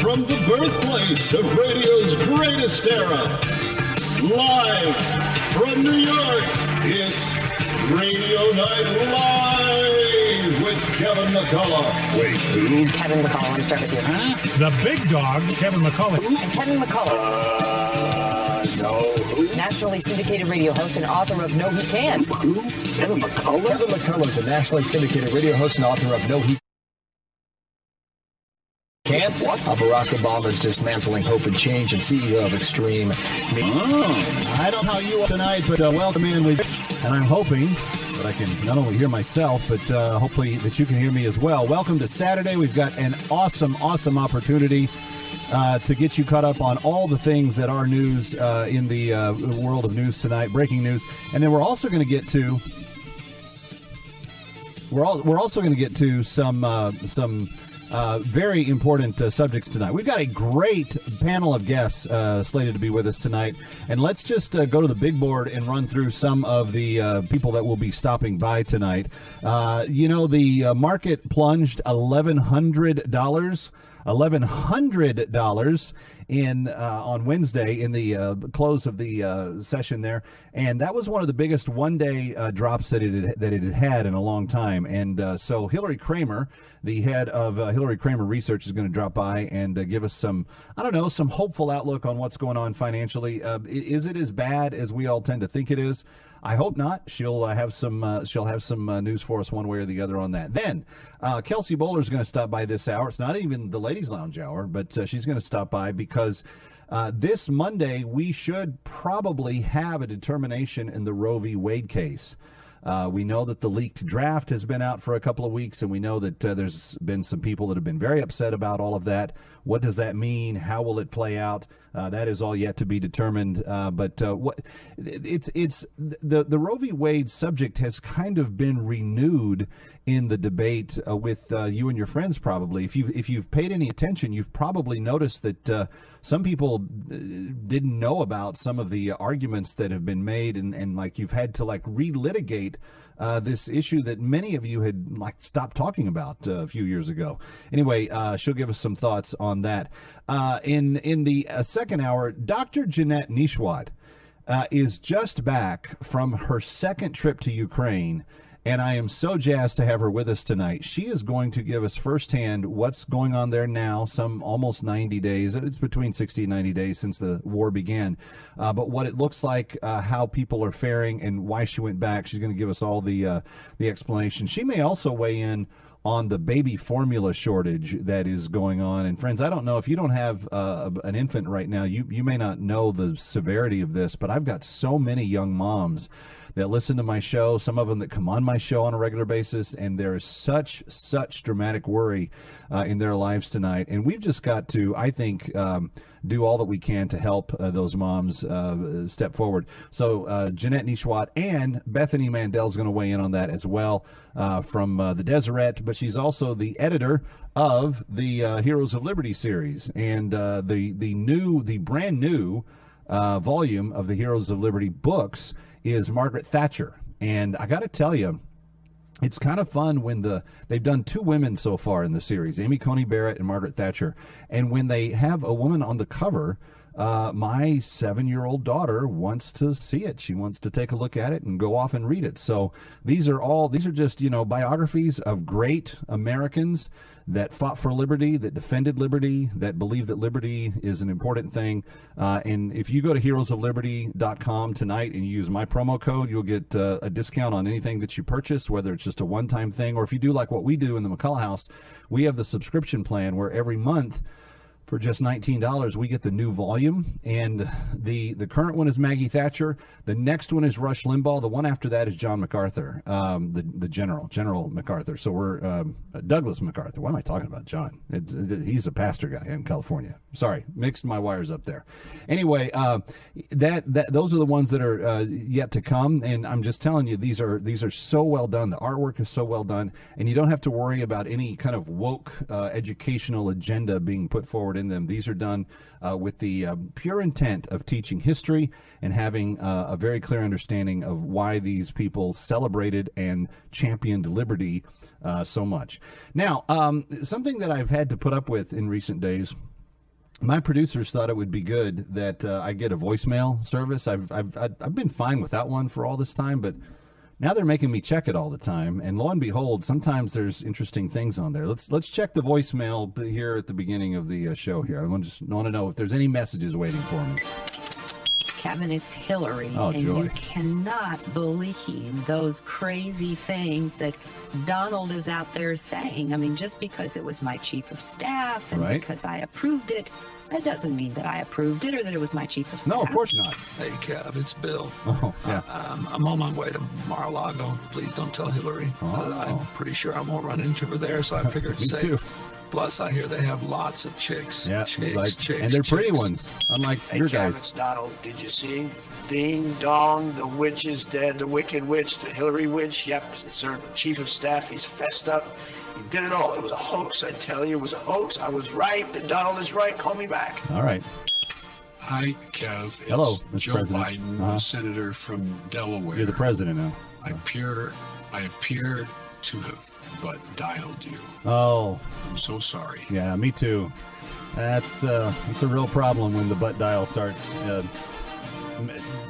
From the birthplace of radio's greatest era, live from New York, it's Radio Night Live with Kevin McCullough. Wait, who? Kevin McCullough. I'm start with you. The big dog, Kevin McCullough. And Kevin McCullough, Uh, no, who? nationally syndicated radio host and author of No He Can't. Who? Kevin McCullough? Kevin McCullough is a nationally syndicated radio host and author of No He Can't. What? Uh, Barack Obama's dismantling hope and change and CEO of Extreme. Oh, I don't know how you are tonight, but uh, welcome in. We and I'm hoping that I can not only hear myself, but uh, hopefully that you can hear me as well. Welcome to Saturday. We've got an awesome, awesome opportunity uh, to get you caught up on all the things that are news uh, in the uh, world of news tonight, breaking news, and then we're also going to get to we're all, we're also going to get to some uh, some uh, very important uh, subjects tonight. We've got a great panel of guests uh, slated to be with us tonight, and let's just uh, go to the big board and run through some of the uh, people that will be stopping by tonight. Uh, you know, the market plunged eleven hundred dollars. Eleven hundred dollars in uh, on Wednesday in the uh, close of the uh, session there, and that was one of the biggest one-day uh, drops that it had, that it had had in a long time. And uh, so Hilary Kramer, the head of uh, Hilary Kramer Research, is going to drop by and give us some I don't know some hopeful outlook on what's going on financially. Is it as bad as we all tend to think it is? I hope not. She'll uh, have some. Uh, she'll have some uh, news for us one way or the other on that. Then uh, Kelsey Bolar is going to stop by this hour. It's not even the ladies' lounge hour, but uh, she's going to stop by because uh, this Monday we should probably have a determination in the Roe v. Wade case. Uh, we know that the leaked draft has been out for a couple of weeks, and we know that uh, there's been some people that have been very upset about all of that. What does that mean? How will it play out? Uh, that is all yet to be determined. Uh, but uh, what it's it's the the Roe v. Wade subject has kind of been renewed in the debate uh, with uh, you and your friends. Probably, if you've if you've paid any attention, you've probably noticed that uh, some people uh, didn't know about some of the arguments that have been made, and and like you've had to like relitigate uh, this issue that many of you had like stopped talking about uh, a few years ago. Anyway, uh, she'll give us some thoughts on that. Uh, in in the uh, second hour, Dr. Jeanette Nesheiwat uh, is just back from her second trip to Ukraine. And I am so jazzed to have her with us tonight. She is going to give us firsthand what's going on there now, some almost 90 days. It's between 60 and 90 days since the war began. Uh, but what it looks like, uh, how people are faring, and why she went back. She's going to give us all the, uh, the explanation. She may also weigh in on the baby formula shortage that is going on. And friends, I don't know if you don't have uh, an infant right now, you you may not know the severity of this, but I've got so many young moms that listen to my show, some of them that come on my show on a regular basis, and there is such such dramatic worry uh, in their lives tonight. And we've just got to, I think. Um, do all that we can to help uh, those moms uh, step forward. So uh, Jeanette Nesheiwat and Bethany Mandel is going to weigh in on that as well uh, from uh, the Deseret, but she's also the editor of the Heroes of Liberty series and the the new the brand new uh, volume of the Heroes of Liberty books is Margaret Thatcher. And I got to tell you, it's kind of fun when the they've done two women so far in the series, Amy Coney Barrett and Margaret Thatcher, and when they have a woman on the cover. Uh, my seven-year-old daughter wants to see it. She wants to take a look at it and go off and read it. So these are all these are just you know biographies of great Americans that fought for liberty, that defended liberty, that believe that liberty is an important thing. Uh, and if you go to heroesofliberty.com tonight and you use my promo code, you'll get uh, a discount on anything that you purchase, whether it's just a one time thing or if you do like what we do in the McCullough House, we have the subscription plan where every month for just $19 we get the new volume. And the the current one is maggie thatcher. The next one is rush limbaugh. The one after that is john macarthur um, the, the general general macarthur. So we're um, douglas macarthur. What am i talking about john? It's, it, he's a pastor guy in california. Sorry mixed my wires up there. Anyway uh, that, that those are the ones that are uh, yet to come. And i'm just telling you these are these are so well done. The artwork is so well done. And you don't have to worry about any kind of woke uh, educational agenda being put forward in them. These are done uh, with the uh, pure intent of teaching history and having uh, a very clear understanding of why these people celebrated and championed liberty uh, so much. Now, um, something that I've had to put up with in recent days. My producers thought it would be good that uh, I get a voicemail service. I've, I've I've been fine without one for all this time, but now they're making me check it all the time, and lo and behold, sometimes there's interesting things on there. Let's let's check the voicemail here at the beginning of the uh, show. Here, I want to just want to know if there's any messages waiting for me. Kevin, it's Hillary, Oh, and joy. you cannot believe those crazy things that Donald is out there saying. I mean, just because it was my chief of staff and Right. because I approved it, that doesn't mean that I approved it or that it was my chief of staff. No, of course not. Hey, Kev, it's Bill. Oh, yeah. Um, I'm on my way to Mar-a-Lago. Please don't tell Hillary. Oh. Uh, I'm pretty sure I won't run into her there, so I figure it's Me safe. too. Plus, I hear they have lots of chicks. Yeah, chicks, like, chicks, and they're pretty chicks. ones, unlike Hey, your Kev, guys. it's Donald. Did you see? Ding dong, the witch is dead. The wicked witch, the Hillary witch. Yep, it's her chief of staff. He's fessed up. He did it all. It was a hoax, I tell you. It was a hoax. I was right. The Donald is right. Call me back. All right. Hi, Kev. It's Hello, Mr. Joe President. Biden, Uh-huh. the senator from Delaware. You're the president now. I appear, I appear to have but dialed you. Oh, I'm so sorry. yeah, me too. That's uh, that's a real problem when the butt dial starts. Uh,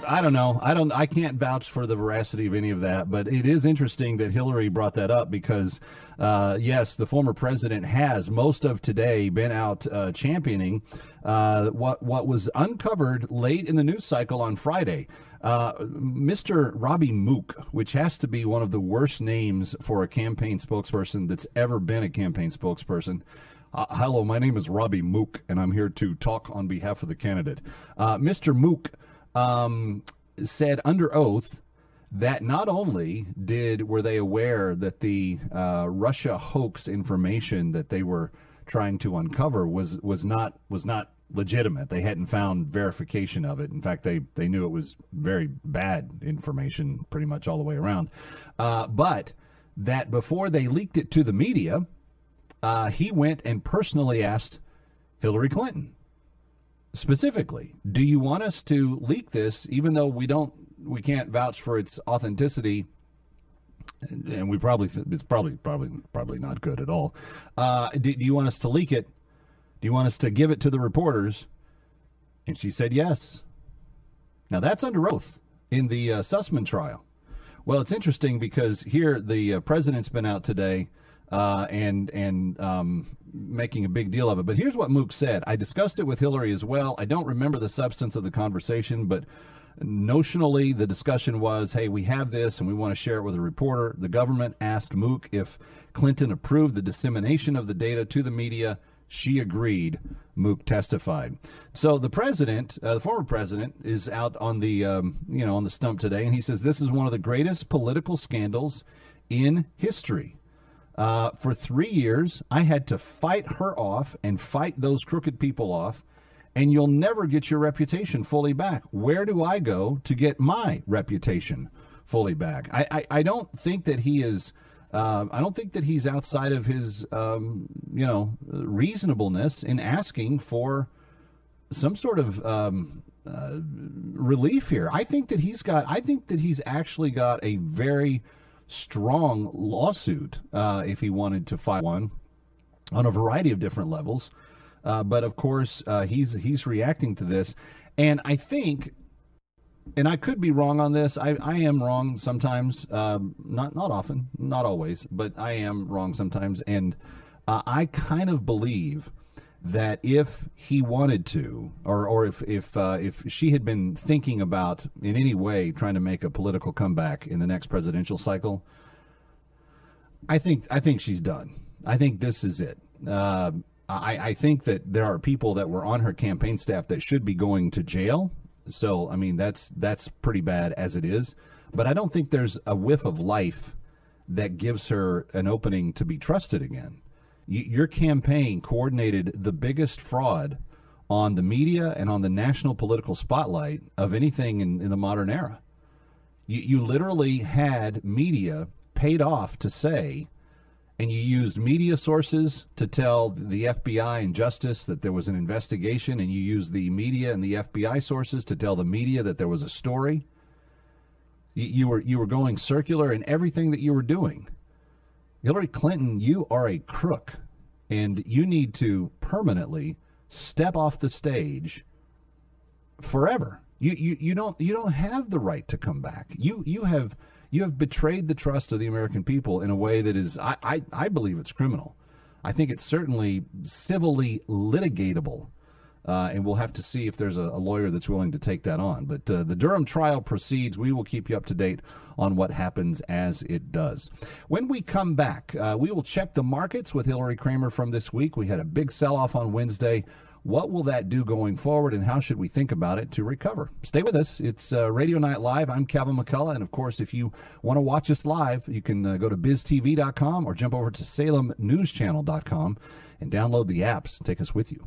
I don't know. I don't. I can't vouch for the veracity of any of that, but it is interesting that Hillary brought that up because, uh, yes, the former president has most of today been out uh, championing uh, what what was uncovered late in the news cycle on Friday. Uh, Mr. Robbie Mook, which has to be one of the worst names for a campaign spokesperson that's ever been a campaign spokesperson. Uh, hello, my name is Robbie Mook, and I'm here to talk on behalf of the candidate. Uh, Mr. Mook um, said under oath that not only did were they aware that the uh, Russia hoax information that they were trying to uncover was was not was not legitimate. They hadn't found verification of it. In fact, they they knew it was very bad information, pretty much all the way around. Uh, but that before they leaked it to the media, uh, he went and personally asked Hillary Clinton specifically, do you want us to leak this, even though we don't, we can't vouch for its authenticity, and, and we probably th- it's probably probably probably not good at all. Uh, do, do you want us to leak it? Do you want us to give it to the reporters? And she said yes. Now that's under oath in the uh, Sussmann trial. Well, it's interesting because here the uh, president's been out today uh, and and um, making a big deal of it. But here's what Mook said. I discussed it with Hillary as well. I don't remember the substance of the conversation, but notionally the discussion was, "Hey, we have this, and we want to share it with a reporter." The government asked Mook if Clinton approved the dissemination of the data to the media. She agreed. Mook testified. So the president, uh, the former president, is out on the um, you know on the stump today, and he says this is one of the greatest political scandals in history. Uh, for three years, I had to fight her off and fight those crooked people off, and you'll never get your reputation fully back. Where do I go to get my reputation fully back? I, I, I don't think that he is. Uh, I don't think that he's outside of his, um, you know, reasonableness in asking for some sort of um, uh, relief here. I think that he's got. I think that he's actually got a very strong lawsuit uh, if he wanted to file one on a variety of different levels. Uh, but of course, uh, he's he's reacting to this, and I think, and I could be wrong on this. I, I am wrong sometimes, um, not not often, not always, but I am wrong sometimes, and uh, I kind of believe that if he wanted to, or or if if uh, if she had been thinking about in any way trying to make a political comeback in the next presidential cycle, I think I think she's done. I think this is it. Uh, I, I think that there are people that were on her campaign staff that should be going to jail. So I mean that's that's pretty bad as it is. But I don't think there's a whiff of life that gives her an opening to be trusted again. Your campaign coordinated the biggest fraud on the media and on the national political spotlight of anything in, in the modern era. You, you literally had media paid off to say, and you used media sources to tell the FBI and justice that there was an investigation, and you used the media and the FBI sources to tell the media that there was a story. You, you were you were going circular in everything that you were doing. Hillary Clinton, you are a crook, and you need to permanently step off the stage forever. You, you you don't you don't have the right to come back. You you have you have betrayed the trust of the American people in a way that is I I, I believe it's criminal. I think it's certainly civilly litigatable. Uh, and we'll have to see if there's a, a lawyer that's willing to take that on. But uh, the Durham trial proceeds. We will keep you up to date on what happens as it does. When we come back, uh, we will check the markets with Hilary Kramer from this week. We had a big sell off on Wednesday. What will that do going forward, and how should we think about it to recover? Stay with us. It's uh, Radio Night Live. I'm Kevin McCullough. And of course, if you want to watch us live, you can uh, go to biztv.com or jump over to salemnewschannel.com and download the apps. Take us with you.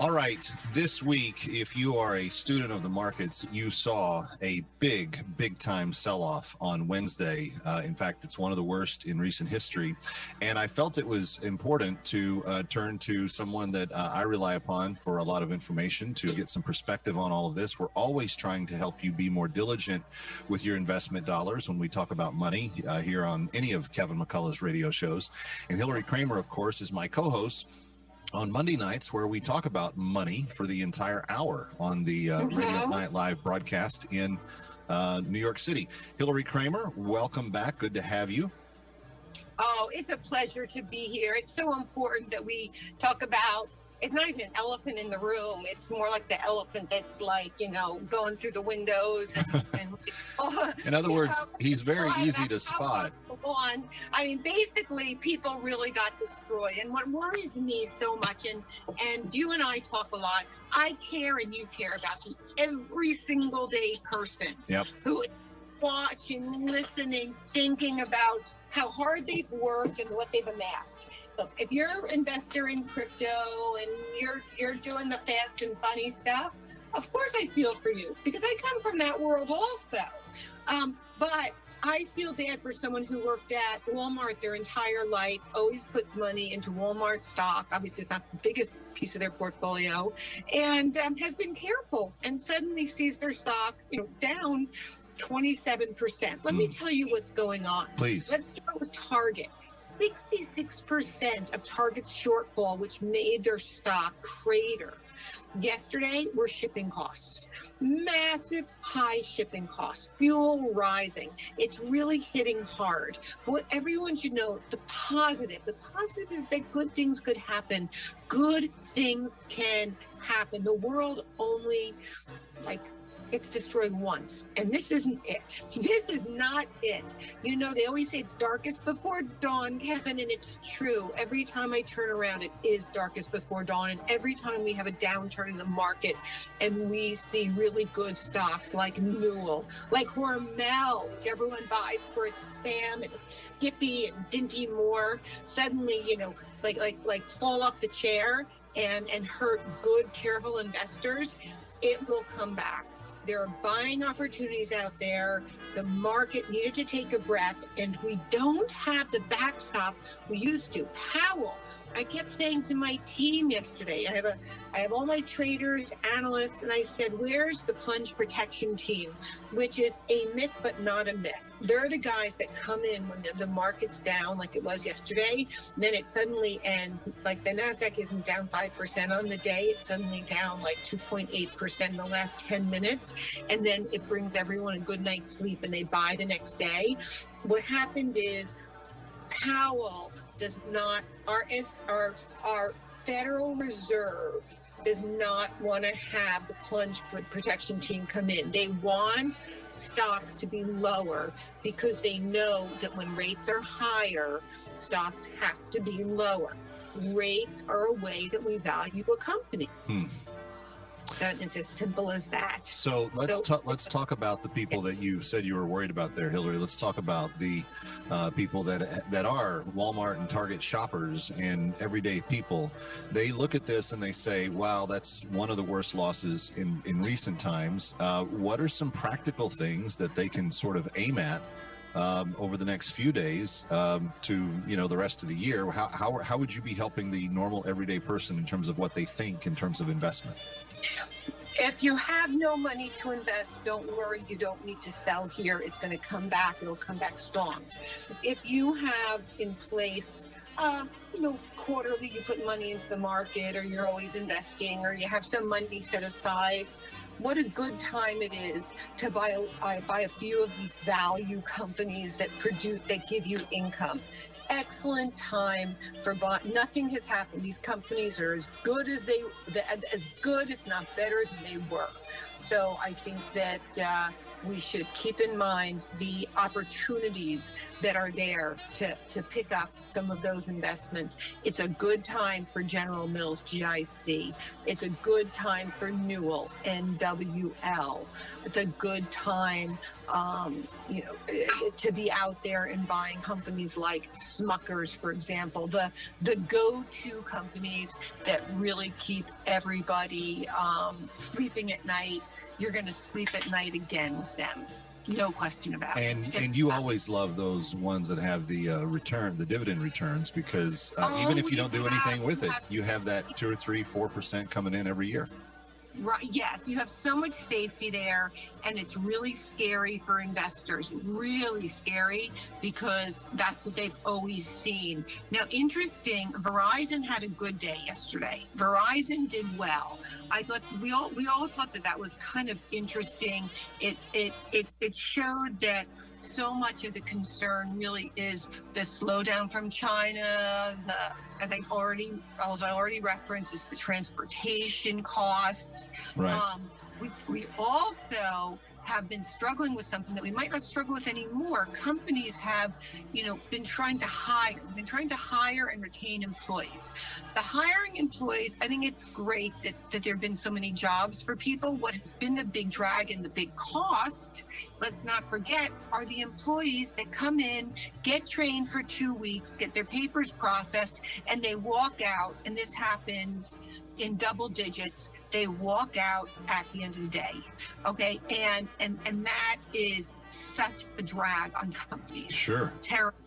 All right. This week, if you are a student of the markets, you saw a big, big time sell off on Wednesday. Uh, in fact, it's one of the worst in recent history. And I felt it was important to uh, turn to someone that uh, I rely upon for a lot of information to get some perspective on all of this. We're always trying to help you be more diligent with your investment dollars when we talk about money uh, here on any of Kevin McCullough's radio shows. And Hilary Kramer, of course, is my co host on Monday nights where we talk about money for the entire hour on the uh, Radio Night Live broadcast in uh, New York City. Hilary Kramer, welcome back. Good to have you. Oh, it's a pleasure to be here. It's so important that we talk about. It's not even an elephant in the room. It's more like the elephant that's like you know going through the windows. And, and In other words, he's very easy to spot. On. I mean, basically, people really got destroyed. And what worries me so much, and and you and I talk a lot. I care, and you care about every single day person Yep. who is watching, listening, thinking about how hard they've worked and what they've amassed. Look, if you're an investor in crypto and you're you're doing the fast and funny stuff, of course I feel for you because I come from that world also. Um, but I feel bad for someone who worked at Walmart their entire life, always put money into Walmart stock. Obviously, it's not the biggest piece of their portfolio, and um, has been careful, and suddenly sees their stock, you know, down 27%. Let me tell you what's going on. Please. Let's start with Target. 66% 6% of Target's shortfall, which made their stock crater. Yesterday were shipping costs. Massive high shipping costs, fuel rising. It's really hitting hard. But what everyone should know the positive, the positive is that good things could happen. Good things can happen. The world only like gets destroyed once. And this isn't it. This is not it. You know, they always say it's darkest before dawn, Kevin, and it's true. Every time I turn around, it is darkest before dawn. And every time we have a downturn in the market and we see really good stocks like Newell, like Hormel, which everyone buys for its spam and Skippy and Dinty Moore, suddenly, you know, like like like fall off the chair and and hurt good careful investors it will come back there are buying opportunities out there. The market needed to take a breath, and we don't have the backstop we used to. Powell. I kept saying to my team yesterday, I have a I have all my traders, analysts, and I said, where's the plunge protection team? Which is a myth but not a myth. They're the guys that come in when the, market's down like it was yesterday, then it suddenly ends. Like the NASDAQ isn't down 5% on the day, it's suddenly down like 2.8% in the last 10 minutes. And then it brings everyone a good night's sleep and they buy the next day. What happened is Powell does not, our, our, our Federal Reserve does not want to have the plunge protection team come in. They want stocks to be lower because they know that when rates are higher, stocks have to be lower. Rates are a way that we value a company. Hmm. It's as simple as that. So let's So- talk. Let's talk about the people that you said you were worried about there, Hilary. Let's talk about the uh, people that that are Walmart and Target shoppers and everyday people. They look at this and they say, "Wow, that's one of the worst losses in in recent times." Uh, what are some practical things that they can sort of aim at? Um, over the next few days um, to you know the rest of the year how, how, how would you be helping the normal everyday person in terms of what they think in terms of investment If you have no money to invest, don't worry. You don't need to sell here. It's going to come back. It'll come back strong. If you have in place, uh, you know, quarterly, you put money into the market, or you're always investing, or you have some money set aside. What a good time it is to buy buy a few of these value companies that produce that give you income. Excellent time for buy. Nothing has happened. These companies are as good as they, as good, if not better than they were. So I think that uh, we should keep in mind the opportunities that are there to, to pick up some of those investments. It's a good time for General Mills GIC. It's a good time for Newell NWL. It's a good time, um, you know, to be out there and buying companies like Smuckers, for example, the the go-to companies that really keep everybody um, sleeping at night. You're going to sleep at night again with them. No question about and it. and and you always love those ones that have the uh, return the dividend returns because uh, Oh, even if you don't do have- anything with it you have that two or three four percent coming in every year Right. Yes, you have so much safety there, and it's really scary for investors. Really scary because that's what they've always seen. Now, interesting. Verizon had a good day yesterday. Verizon did well. I thought we all we all thought that that was kind of interesting. It it it it showed that so much of the concern really is the slowdown from China. The as I already as I already referenced, it's the transportation costs. Right. Um, we, we also have been struggling with something that we might not struggle with anymore. Companies have, you know, been trying to hire, been trying to hire and retain employees. The hiring employees, I think it's great that, that there have been so many jobs for people. What has been the big drag and the big cost, let's not forget, are the employees that come in, get trained for two weeks, get their papers processed, and they walk out, and this happens in double digits they walk out at the end of the day okay? And and and that is such a drag on companies. Sure. Terrible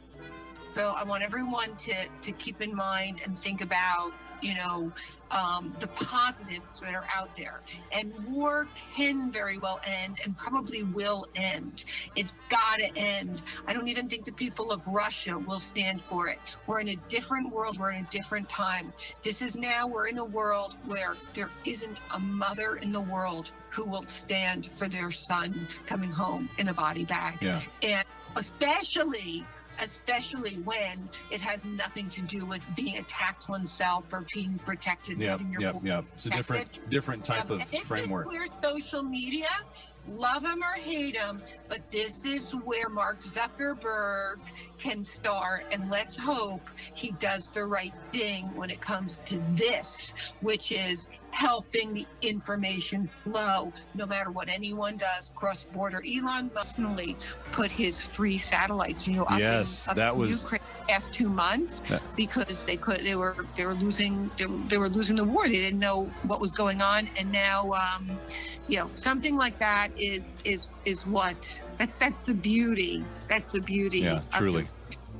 So I want everyone to, to keep in mind and think about, you know, um, the positives that are out there. And war can very well end and probably will end. It's got to end. I don't even think the people of Russia will stand for it. We're in a different world. We're in a different time. This is now, we're in a world where there isn't a mother in the world who will stand for their son coming home in a body bag. Yeah. And especially especially when it has nothing to do with being attacked oneself or being protected. Yep, having your yep, voice yep. It's a different, different type Um, of framework. Is where social media, love him or hate him, but this is where Mark Zuckerberg can star. And let's hope he does the right thing when it comes to this, which is helping the information flow, no matter what anyone does. Cross border. Elon Musk put his free satellites, you know, up Yes, in, up that was- Ukraine past two months because they could they were they were losing they, were- they were losing the war. They didn't know what was going on. And now um you know something like that is is is what? That, that's the beauty. That's the beauty Yeah, truly.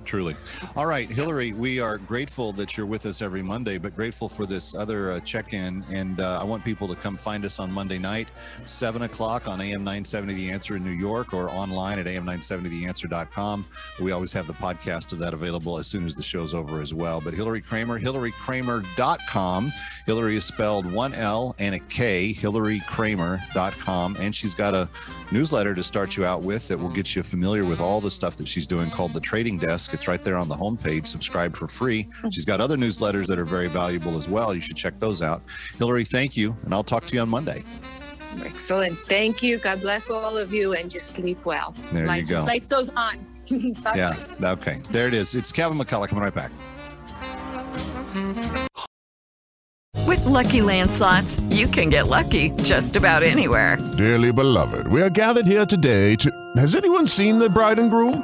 Truly. All right, Hilary, we are grateful that you're with us every Monday, but grateful for this other uh, check in. And uh, I want people to come find us on Monday night, 7 o'clock on AM 970 The Answer in New York or online at am970theanswer.com. We always have the podcast of that available as soon as the show's over as well. But Hilary Kramer, hilarykramer.com. Hilary is spelled one L and a K, hilarykramer.com. And she's got a newsletter to start you out with that will get you familiar with all the stuff that she's doing called the Trading Desk. It's right there on the homepage. Subscribe for free. She's got other newsletters that are very valuable as well. You should check those out. Hilary, thank you. And I'll talk to you on Monday. excellent thank you god bless all of you and just sleep well There you go. life goes on Yeah. Okay. There it is. It's Kevin McCullough coming right back. With Lucky Land slots, you can get lucky just about anywhere. Dearly beloved, we are gathered here today to. Has anyone seen the bride and groom?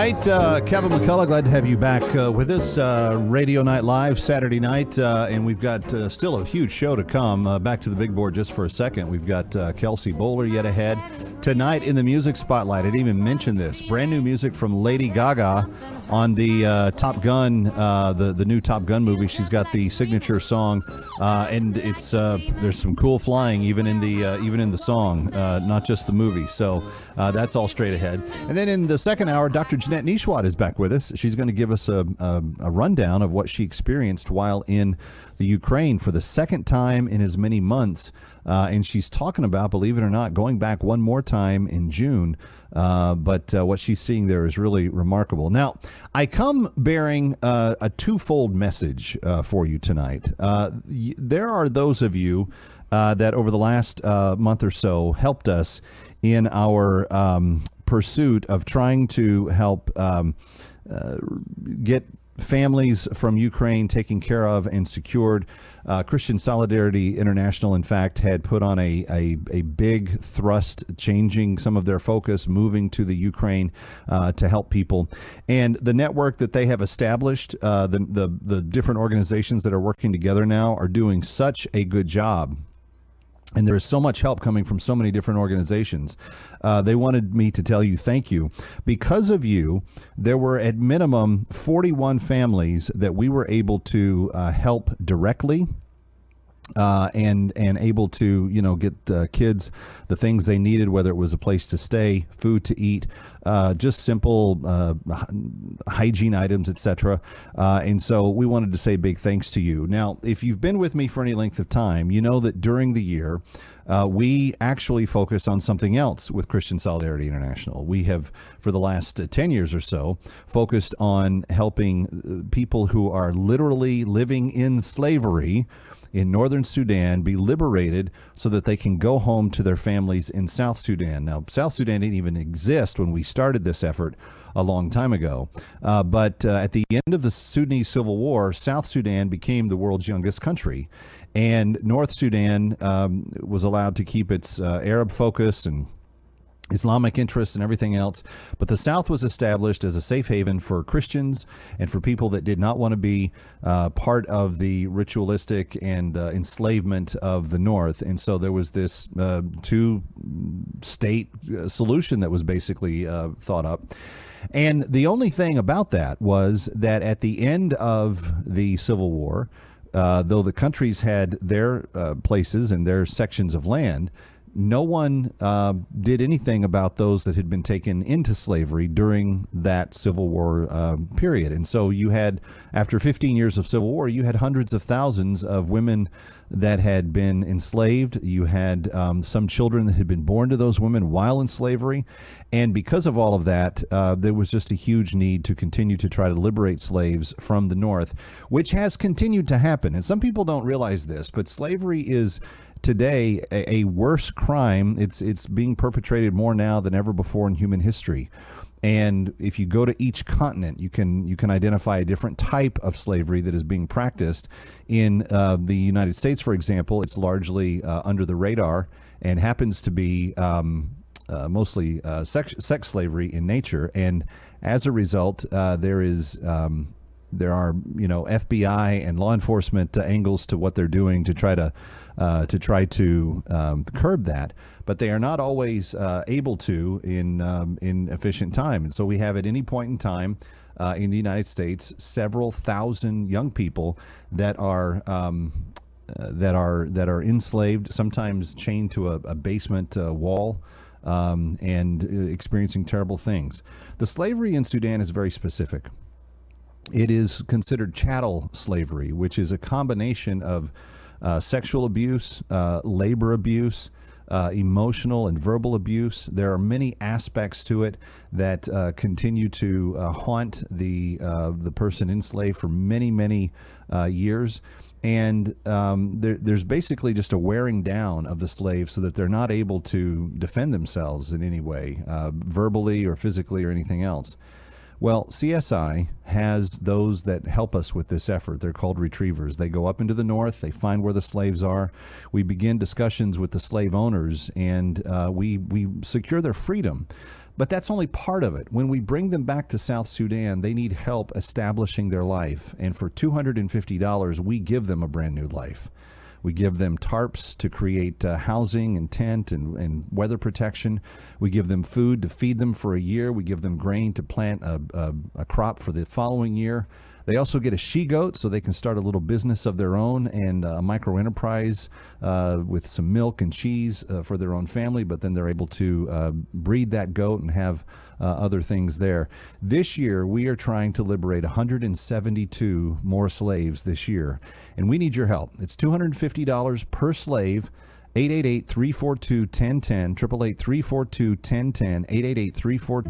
Right, uh, Kevin McCullough, glad to have you back uh, with us. Uh, Radio Night Live Saturday night, uh, and we've got uh, still a huge show to come. Uh, back to the big board just for a second. We've got Kelsey Bolar yet ahead tonight in the music spotlight. I didn't even mention this brand new music from Lady Gaga on the uh, Top Gun, uh, the the new Top Gun movie. She's got the signature song, uh, and it's uh, there's some cool flying even in the uh, even in the song, uh, not just the movie. So that's all straight ahead. And then in the second hour, Dr. Jeanette Nesheiwat is back with us. She's going to give us a, a, a rundown of what she experienced while in the Ukraine for the second time in as many months. Uh, and she's talking about, believe it or not, going back one more time in June. Uh, but uh, what she's seeing there is really remarkable. Now, I come bearing uh, a twofold message uh, for you tonight. Uh, y- there are those of you that over the last month or so helped us in our um, pursuit of trying to help um, uh, get families from Ukraine taken care of and secured. Uh, Christian Solidarity International, in fact, had put on a, a, a big thrust, changing some of their focus, moving to the Ukraine uh, to help people. And the network that they have established, uh, the, the, the different organizations that are working together now, are doing such a good job and there is so much help coming from so many different organizations. Uh, they wanted me to tell you thank you. Because of you, there were at minimum 41 families that we were able to uh, help directly uh, and and able to you know get uh, kids the things they needed, whether it was a place to stay, food to eat, uh, just simple uh, hygiene items, etc. Uh, and so we wanted to say big thanks to you. Now, if you've been with me for any length of time, you know that during the year. Uh, we actually focus on something else with Christian Solidarity International. We have, for the last 10 years or so, focused on helping people who are literally living in slavery in northern Sudan be liberated so that they can go home to their families in South Sudan. Now, South Sudan didn't even exist when we started this effort a long time ago. Uh, but uh, at the end of the Sudanese Civil War, South Sudan became the world's youngest country. And North Sudan um, was allowed to keep its uh, Arab focus and Islamic interests and everything else. But the South was established as a safe haven for Christians and for people that did not want to be uh, part of the ritualistic and uh, enslavement of the North. And so there was this uh, two state uh, solution that was basically uh, thought up. And the only thing about that was that at the end of the Civil War, uh, though the countries had their places and their sections of land, no one uh, did anything about those that had been taken into slavery during that Civil War uh, period. And so you had, after 15 years of Civil War, you had hundreds of thousands of women that had been enslaved. You had um, some children that had been born to those women while in slavery. And because of all of that, uh, there was just a huge need to continue to try to liberate slaves from the North, which has continued to happen. And some people don't realize this, but slavery is today a, a, worse crime. It's it's being perpetrated more now than ever before in human history. And if you go to each continent, you can you can identify a different type of slavery that is being practiced. In uh, the United States, for example, it's largely uh, under the radar and happens to be um, uh, mostly uh, sex, sex slavery in nature. And as a result, uh, there is um, there are you know FBI and law enforcement angles to what they're doing to try to uh, to try to um, curb that, but they are not always uh, able to in um, in efficient time. And so we have at any point in time. Uh, in the United States, several thousand young people that are um, uh, that are that are enslaved, sometimes chained to a, a basement uh, wall, um, and experiencing terrible things. The slavery in Sudan is very specific. It is considered chattel slavery, which is a combination of uh, sexual abuse, uh, labor abuse, uh, emotional and verbal abuse. There are many aspects to it that uh, continue to uh, haunt the uh, the person enslaved for many many years. And um, there, there's basically just a wearing down of the slave so that they're not able to defend themselves in any way, verbally or physically or anything else. Well, CSI has those that help us with this effort. They're called retrievers. They go up into the north, they find where the slaves are. We begin discussions with the slave owners, and uh, we, we secure their freedom. But that's only part of it. When we bring them back to South Sudan, they need help establishing their life. And for $250, we give them a brand new life. We give them tarps to create uh, housing and tent and, and weather protection. We give them food to feed them for a year. We give them grain to plant a, a, a crop for the following year. They also get a she goat so they can start a little business of their own and a micro enterprise uh, with some milk and cheese uh, for their own family, but then they're able to uh, breed that goat and have uh, other things there. This year, we are trying to liberate 172 more slaves this year, and we need your help. It's $250 per slave. 888 342 1010, 888 342 1010, 888 342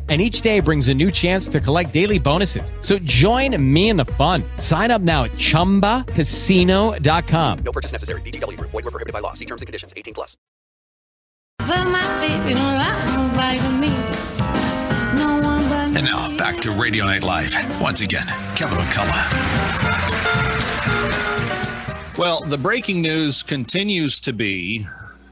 And each day brings a new chance to collect daily bonuses. So join me in the fun. Sign up now at chumbacasino.com. No purchase necessary. VGW Group. Void were prohibited by law. See terms and conditions. 18 plus. And now back to Radio Night Live. Once again, Kevin McCullough. Well, the breaking news continues to be,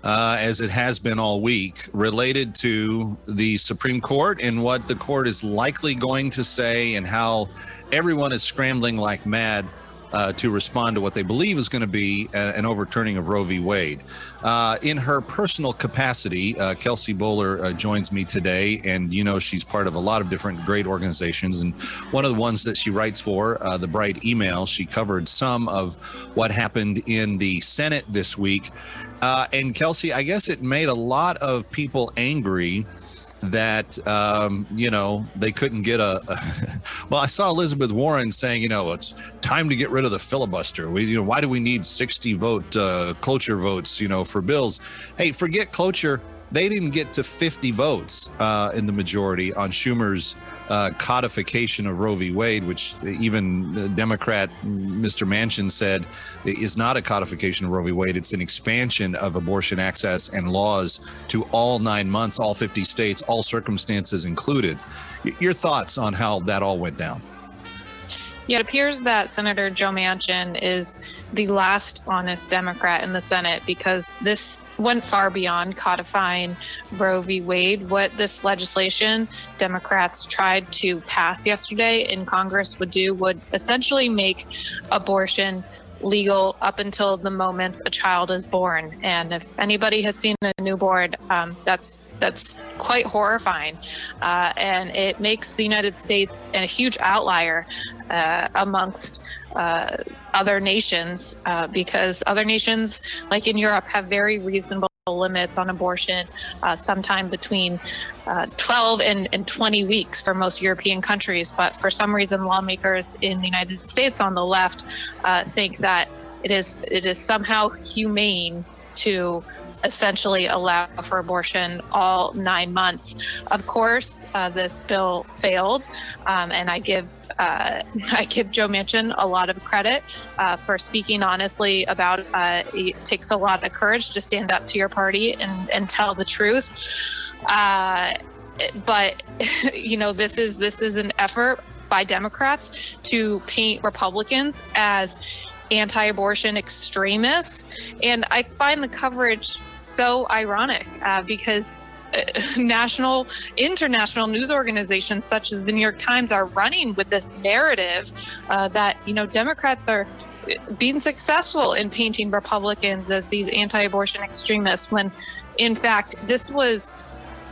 uh, as it has been all week, related to the Supreme Court and what the court is likely going to say, and how everyone is scrambling like mad uh, to respond to what they believe is going to be a- an overturning of Roe v. Wade. Uh, in her personal capacity, uh, Kelsey Bolar uh, joins me today, and you know she's part of a lot of different great organizations. And one of the ones that she writes for, uh, the Bright Email, she covered some of what happened in the Senate this week. Uh, and Kelsey, I guess it made a lot of people angry that um, you know they couldn't get a, a well i saw elizabeth warren saying you know it's time to get rid of the filibuster. We you know why do we need 60 vote uh, cloture votes you know for bills? Hey forget cloture. They didn't get to 50 votes uh, in the majority on schumer's uh, codification of Roe v. Wade, which even Democrat Mr. Manchin said is not a codification of Roe v. Wade. It's an expansion of abortion access and laws to all nine months, all 50 states, all circumstances included. Your thoughts on how that all went down? Yeah, it appears that Senator Joe Manchin is the last honest Democrat in the Senate because this went far beyond codifying Roe v. Wade. What this legislation Democrats tried to pass yesterday in Congress would do would essentially make abortion legal up until the moment a child is born. And if anybody has seen a newborn, um, that's that's quite horrifying, uh, and it makes the United States a huge outlier uh, amongst uh, other nations uh, because other nations, like in Europe, have very reasonable limits on abortion, uh, sometime between uh, 12 and, and 20 weeks for most European countries. But for some reason, lawmakers in the United States on the left uh, think that it is it is somehow humane to essentially allow for abortion all nine months. Of course, uh, this bill failed, um, and I give uh, I give Joe Manchin a lot of credit uh, for speaking honestly about. Uh, it takes a lot of courage to stand up to your party and, and tell the truth. Uh, but you know, this is this is an effort by Democrats to paint Republicans as anti-abortion extremists, and I find the coverage so ironic uh, because uh, national, international news organizations such as the New York Times are running with this narrative uh, that you know Democrats are being successful in painting Republicans as these anti-abortion extremists when in fact this was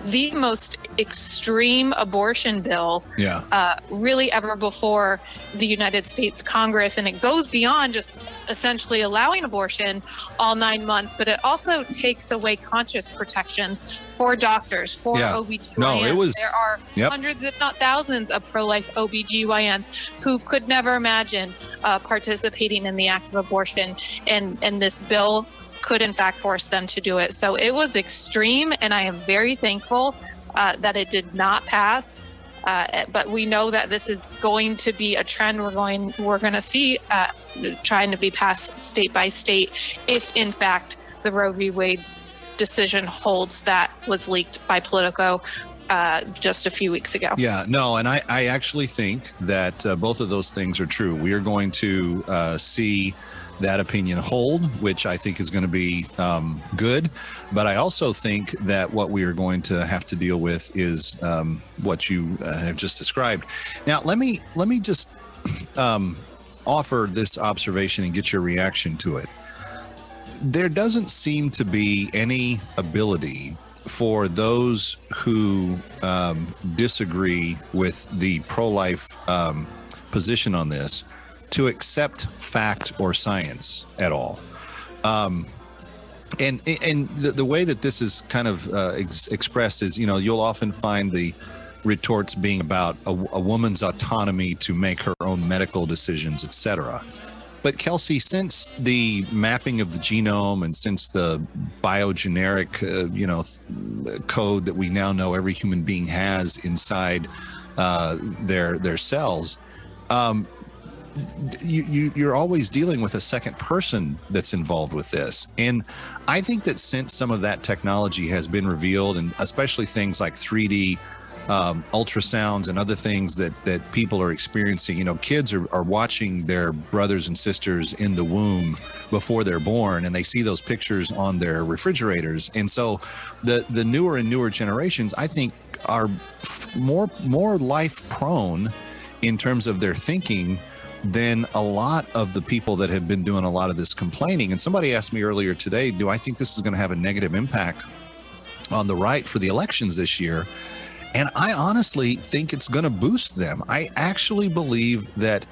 the most extreme abortion bill Yeah. uh, really ever before the United States Congress. And it goes beyond just essentially allowing abortion all nine months, but it also takes away conscious protections for doctors, for Yeah. OBGYNs. No, it was- There are Yep. hundreds, if not thousands, of pro life OBGYNs who could never imagine uh, participating in the act of abortion. And, and this bill could in fact force them to do it. So it was extreme, and I am very thankful uh, that it did not pass. Uh, but we know that this is going to be a trend we're going we're going to see uh, trying to be passed state by state if in fact the Roe v. Wade decision holds that was leaked by Politico uh, just a few weeks ago. Yeah, no, and I, I actually think that uh, both of those things are true. We are going to uh, see that opinion hold, which I think is going to be um, good. But I also think that what we are going to have to deal with is um, what you uh, have just described. Now, let me let me just um, offer this observation and get your reaction to it. There doesn't seem to be any ability for those who um, disagree with the pro-life um, position on this to accept fact or science at all. Um, and and the, the way that this is kind of uh, ex- expressed is, you know, you'll often find the retorts being about a, a woman's autonomy to make her own medical decisions, etc. But Kelsey, since the mapping of the genome and since the biogeneric, uh, you know, th- code that we now know every human being has inside uh, their their cells, um, you, you you're always dealing with a second person that's involved with this. And i think that since some of that technology has been revealed and especially things like 3d um, ultrasounds and other things that that people are experiencing you know kids are, are watching their brothers and sisters in the womb before they're born and they see those pictures on their refrigerators. And so the the newer and newer generations i think are more more life prone in terms of their thinking than a lot of the people that have been doing a lot of this complaining. And somebody asked me earlier today, do I think this is going to have a negative impact on the right for the elections this year? And I honestly think it's going to boost them. I actually believe that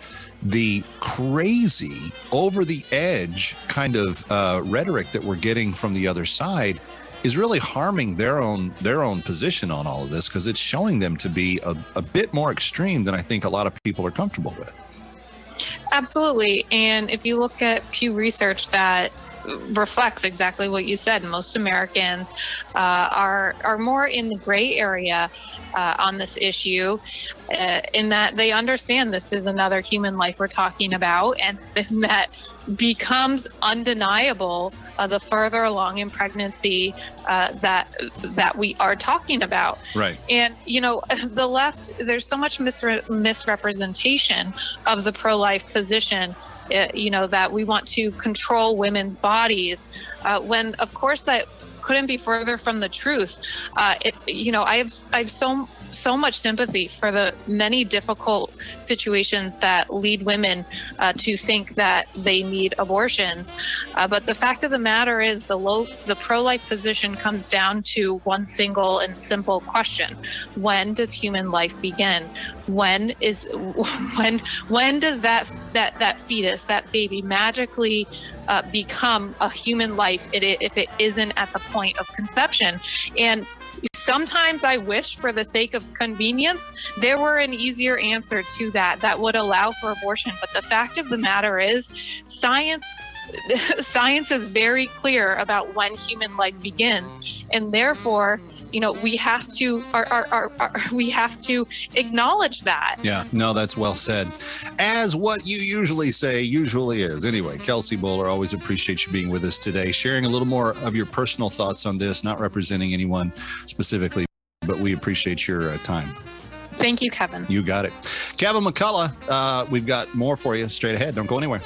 the crazy, over the edge kind of uh, rhetoric that we're getting from the other side is really harming their own their own position on all of this because it's showing them to be a, a bit more extreme than I think a lot of people are comfortable with. Absolutely. And if you look at Pew Research, that reflects exactly what you said. Most Americans uh, are are more in the gray area uh, on this issue, uh, in that they understand this is another human life we're talking about, and that becomes undeniable uh, the further along in pregnancy uh, that that we are talking about. Right. And you know, the left there's so much misre- misrepresentation of the pro-life position. Uh, you know that we want to control women's bodies, uh, when of course that couldn't be further from the truth. Uh, it, you know, I have I have so so much sympathy for the many difficult situations that lead women uh, to think that they need abortions. Uh, but the fact of the matter is, the low, the pro-life position comes down to one single and simple question: When does human life begin? When is when when does that that that fetus, that baby, magically uh, become a human life if it isn't at the point of conception? And sometimes I wish, for the sake of convenience, there were an easier answer to that that would allow for abortion. But the fact of the matter is, science science is very clear about when human life begins, and therefore you know we have to our, our, our, our, we have to acknowledge that. Yeah no that's well said. As what you usually say usually is. Anyway kelsey bolar always appreciate you being with us today sharing a little more of your personal thoughts on this not representing anyone specifically but we appreciate your uh, time. Thank you kevin. You got it. Kevin mccullough uh, we've got more for you straight ahead. Don't go anywhere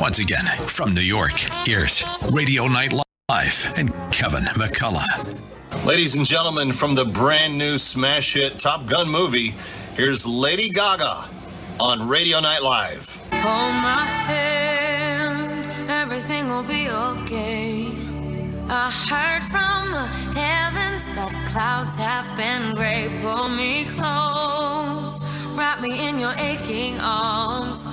Once again, from New York, here's Radio Night Live and Kevin McCullough. Ladies and gentlemen, from the brand new smash hit Top Gun movie, here's Lady Gaga on Radio Night Live. Hold my hand, everything will be okay. I heard from the heavens that clouds have been gray. Pull me close, wrap me in your aching arms.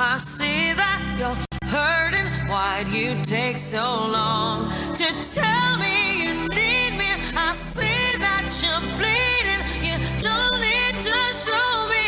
I see that you're hurting. Why'd you take so long to tell me you need me. I see that you're bleeding. You don't need to show me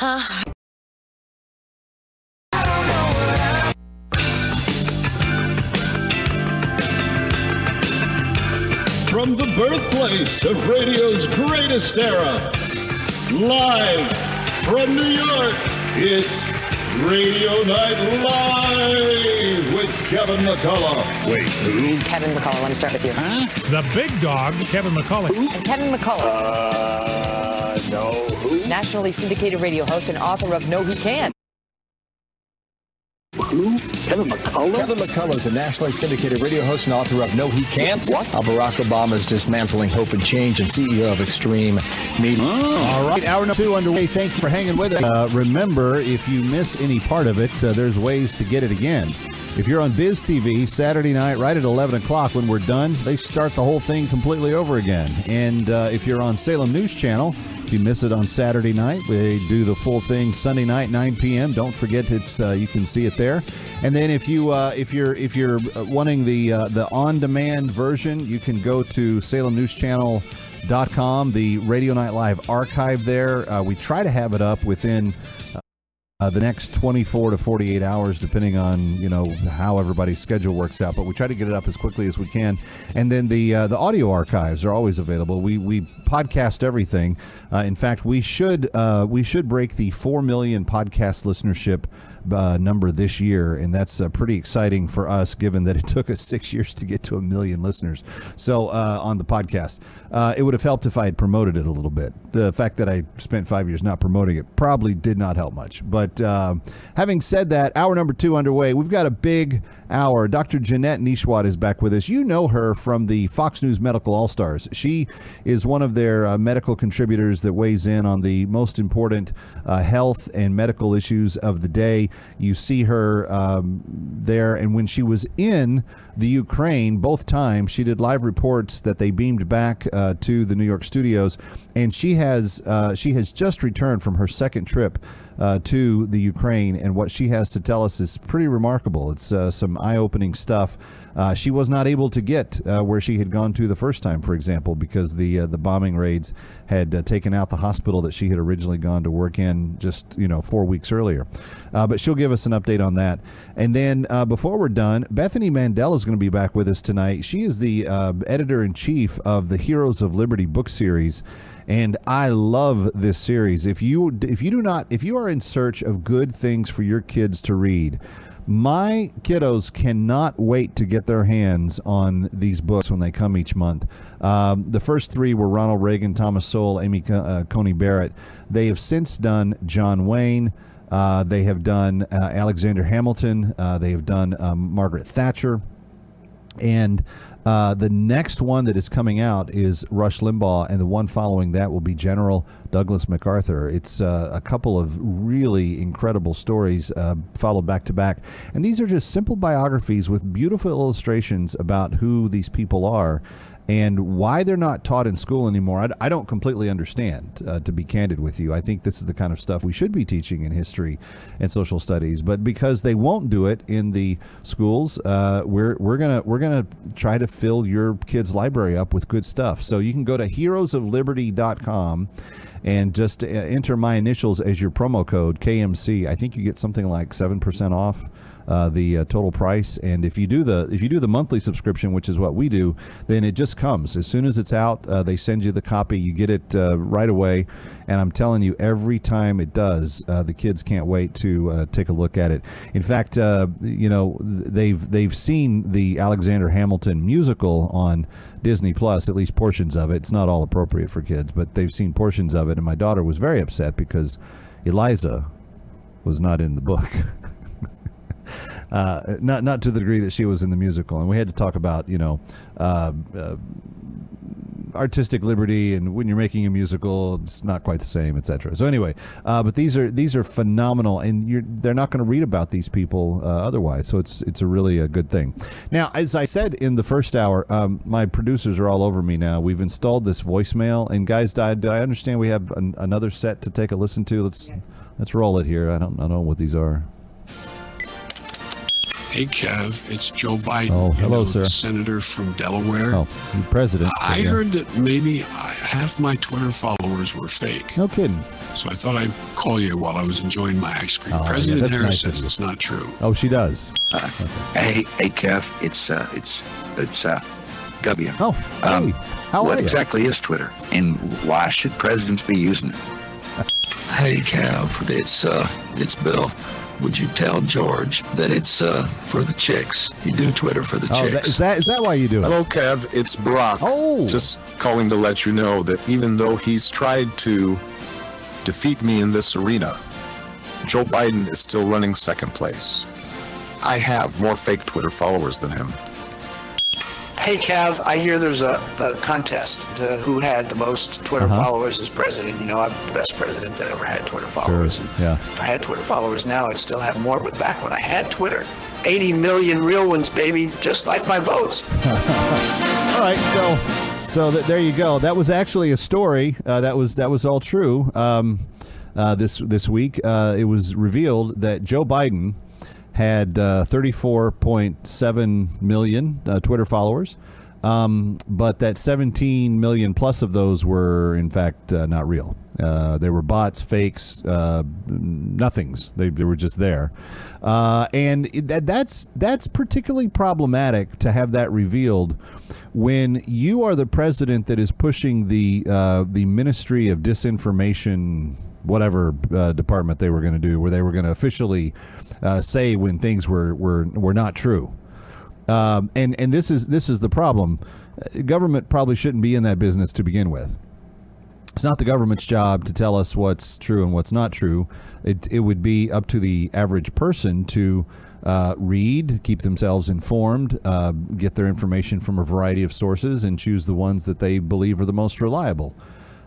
again. From the birthplace of radio's greatest era, live from New York, it's Radio Night Live with Kevin McCullough. Wait, who? Kevin McCullough, let me start with you. Huh? The big dog, Kevin McCullough. And Kevin McCullough. Uh, no, who? Nationally syndicated radio host and author of No He Can't. Who? Kevin McCullough? Kevin McCullough is a nationally syndicated radio host and author of No He Can't. What? How Barack Obama's dismantling hope and change and CEO of Extreme Media. All right, hour number two underway. Thank you for hanging with us. Uh, remember, if you miss any part of it, uh, there's ways to get it again. If you're on Biz TV Saturday night, right at 11 o'clock, when we're done, they start the whole thing completely over again. And uh, if you're on Salem News Channel, if you miss it on Saturday night, they do the full thing Sunday night, 9 p.m. Don't forget it's uh, you can see it there. And then if you uh, if you're if you're wanting the uh, the on demand version, you can go to Salem News Channel dot com the radio night live archive there uh, we try to have it up within uh, the next 24 to 48 hours depending on you know how everybody's schedule works out. But we try to get it up as quickly as we can. And then the uh, the audio archives are always available. We we podcast everything. Uh, in fact, we should uh, we should break the four million podcast listenership uh, number this year, and that's uh, pretty exciting for us, given that it took us six years to get to a million listeners. So uh, on the podcast, uh, it would have helped if I had promoted it a little bit. The fact that I spent five years not promoting it probably did not help much. But uh, having said that, hour number two underway. We've got a big hour. Dr. Jeanette Nesheiwat is back with us. You know her from the Fox News Medical All Stars. She is one of their uh, medical contributors that weighs in on the most important uh, health and medical issues of the day. You see her um, there, and when she was in the Ukraine, both times she did live reports that they beamed back uh, to the New York studios, and she has uh, she has just returned from her second trip uh, to the Ukraine, and what she has to tell us is pretty remarkable. It's uh, some eye-opening stuff. Uh, she was not able to get uh, where she had gone to the first time, for example, because the uh, the bombing raids had uh, taken out the hospital that she had originally gone to work in just you know four weeks earlier. Uh, but she'll give us an update on that. And then uh, before we're done, Bethany Mandel is going to be back with us tonight. She is the editor in chief of the Heroes of Liberty book series and I love this series. If you if you do not if you are in search of good things for your kids to read, my kiddos cannot wait to get their hands on these books when they come each month. Um, the first three were Ronald Reagan, Thomas Sowell, Amy uh, Coney Barrett. They have since done John Wayne. Uh, they have done uh, Alexander Hamilton. Uh, they have done um, Margaret Thatcher. And uh, the next one that is coming out is Rush Limbaugh, and the one following that will be General Douglas MacArthur. It's uh, a couple of really incredible stories uh, followed back to back. And these are just simple biographies with beautiful illustrations about who these people are and why they're not taught in school anymore, I, I don't completely understand, uh, to be candid with you. I think this is the kind of stuff we should be teaching in history and social studies, but because they won't do it in the schools, uh, we're, we're gonna we're gonna try to fill your kids' library up with good stuff. So you can go to heroesofliberty.com and just uh, enter my initials as your promo code KMC. I think you get something like seven percent off uh, the uh, total price. And if you do the if you do the monthly subscription, which is what we do, then it just comes as soon as it's out. Uh, they send you the copy, you get it uh, right away. And I'm telling you, every time it does, uh, the kids can't wait to uh, take a look at it. In fact, you know they've they've seen the Alexander Hamilton musical on Disney Plus, at least portions of it. It's not all appropriate for kids, but they've seen portions of it. And my daughter was very upset because Eliza was not in the book. uh, not not to the degree that she was in the musical. And we had to talk about you know. Uh, uh, artistic liberty and when you're making a musical it's not quite the same etc so anyway uh, but these are these are phenomenal and they're not going to read about these people uh, otherwise. So it's it's a really a good thing. Now as i said in the first hour um, my producers are all over me now. We've installed this voicemail and guys did i understand we have an, another set to take a listen to? Let's let's roll it here. I don't, I don't know what these are Hey, Kev, it's Joe Biden. Oh, hello, you know, sir. Senator from Delaware. Oh, president. I yeah. heard that maybe half my Twitter followers were fake. No kidding. So I thought I'd call you while I was enjoying my ice cream. Oh, President yeah, that's Harris nice says it's not true. Oh, she does. Uh, Hey, hey, Kev, it's uh, it's it's uh, W. Oh, hey, how what are you? exactly is Twitter, and why should presidents be using it? Hey, Kev, it's uh, it's Bill. Would you tell George that it's uh for the chicks? You do Twitter for the Oh, chicks. that, is that is that why you do it? Hello, Kev. It's Brock. Oh. Just calling to let you know that even though he's tried to defeat me in this arena, Joe Biden is still running second place. I have more fake Twitter followers than him. Hey, Cav, I hear there's a, a contest to who had the most Twitter Uh-huh. followers as president. You know, I'm the best president that ever had Twitter followers. Sure. Yeah. If I had Twitter followers now, I'd still have more. But back when I had Twitter, 80 million real ones, baby, just like my votes. All right, so so th- there you go. That was actually a story. Uh, that was that was all true. Um, uh, this this week, uh, it was revealed that Joe Biden had uh, 34.7 million uh, Twitter followers. Um, but that 17 million plus of those were, in fact, uh, not real. Uh, they were bots, fakes, uh, nothings. They, they were just there, uh, and that, that's that's particularly problematic to have that revealed when you are the president that is pushing the the Ministry of Disinformation, whatever department they were going to do, where they were going to officially uh, say when things were were were not true. Um, and and this is this is the problem. Government probably shouldn't be in that business to begin with. It's not the government's job to tell us what's true and what's not true. It it would be up to the average person to uh, read, keep themselves informed, uh, get their information from a variety of sources, and choose the ones that they believe are the most reliable.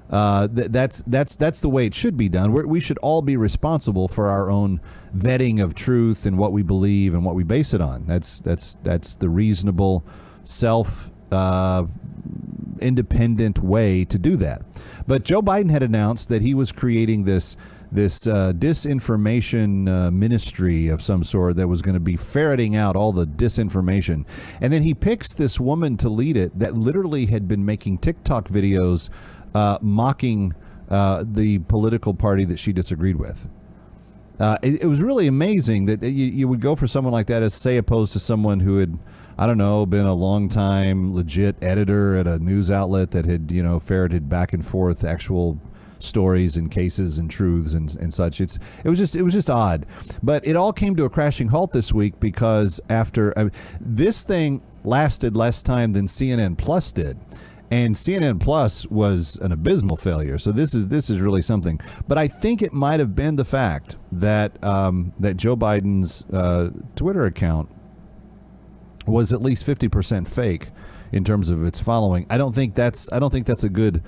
Uh, th- that's that's that's the way it should be done. We're, we should all be responsible for our own vetting of truth and what we believe and what we base it on. That's that's that's the reasonable, self uh, independent way to do that. But Joe Biden had announced that he was creating this this uh, disinformation uh, ministry of some sort that was going to be ferreting out all the disinformation. And then he picks this woman to lead it that literally had been making TikTok videos uh, mocking uh, the political party that she disagreed with. Uh, it, it, was really amazing that you, you would go for someone like that as, say, opposed to someone who had, I don't know, been a long time legit editor at a news outlet that had, you know, ferreted back and forth actual stories and cases and truths and, and such. It's it was just it was just odd, but it all came to a crashing halt this week because after uh, this thing lasted less time than CNN Plus did and CNN Plus was an abysmal failure. So this is this is really something. But I think it might have been the fact that um, that Joe Biden's uh, Twitter account was at least fifty percent fake in terms of its following. I don't think that's I don't think that's a good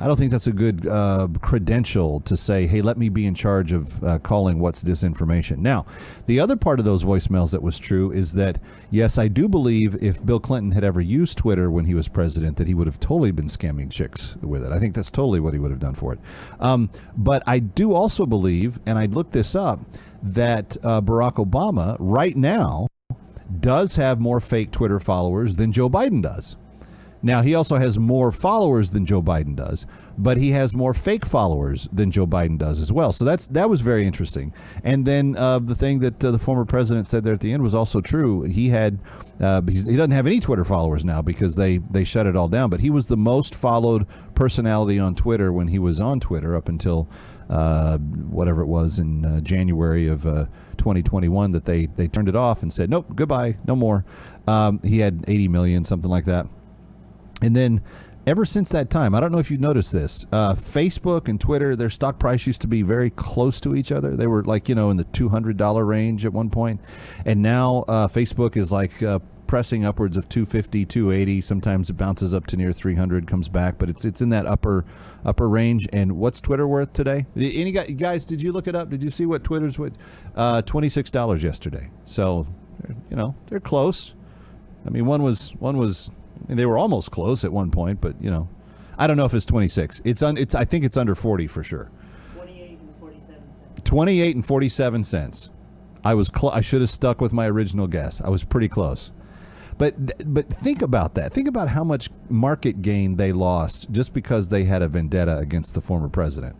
I don't think that's a good uh, credential to say, hey, let me be in charge of uh, calling what's disinformation. Now, the other part of those voicemails that was true is that, yes, I do believe if Bill Clinton had ever used Twitter when he was president, that he would have totally been scamming chicks with it. I think that's totally what he would have done for it. Um, but I do also believe, and I looked this up, that uh, Barack Obama right now does have more fake Twitter followers than Joe Biden does. Now, he also has more followers than Joe Biden does, but he has more fake followers than Joe Biden does as well. So that's that was very interesting. And then uh, the thing that uh, the former president said there at the end was also true. He had uh, he doesn't have any Twitter followers now because they they shut it all down. But he was the most followed personality on Twitter when he was on Twitter up until uh, whatever it was in uh, January of uh, 2021 that they they turned it off and said nope goodbye no more. Um, he had 80 million something like that. And then ever since that time, I don't know if you noticed this, uh, Facebook and Twitter, their stock price used to be very close to each other. They were like, you know, in the $200 range at one point. And now uh, Facebook is like uh, pressing upwards of 250, 280. Sometimes it bounces up to near 300, comes back, but it's it's in that upper upper range. And what's Twitter worth today? Any guys, did you look it up? Did you see what Twitter's worth? Uh, $26 yesterday. So, you know, they're close. I mean, one was one was they were almost close at one point, but you know, I don't know if it's 26. It's un, it's I think it's under 40 for sure. 28 and 47 cents. 28 and 47 cents. I was cl- I should have stuck with my original guess. I was pretty close. But but think about that. Think about how much market gain they lost just because they had a vendetta against the former president.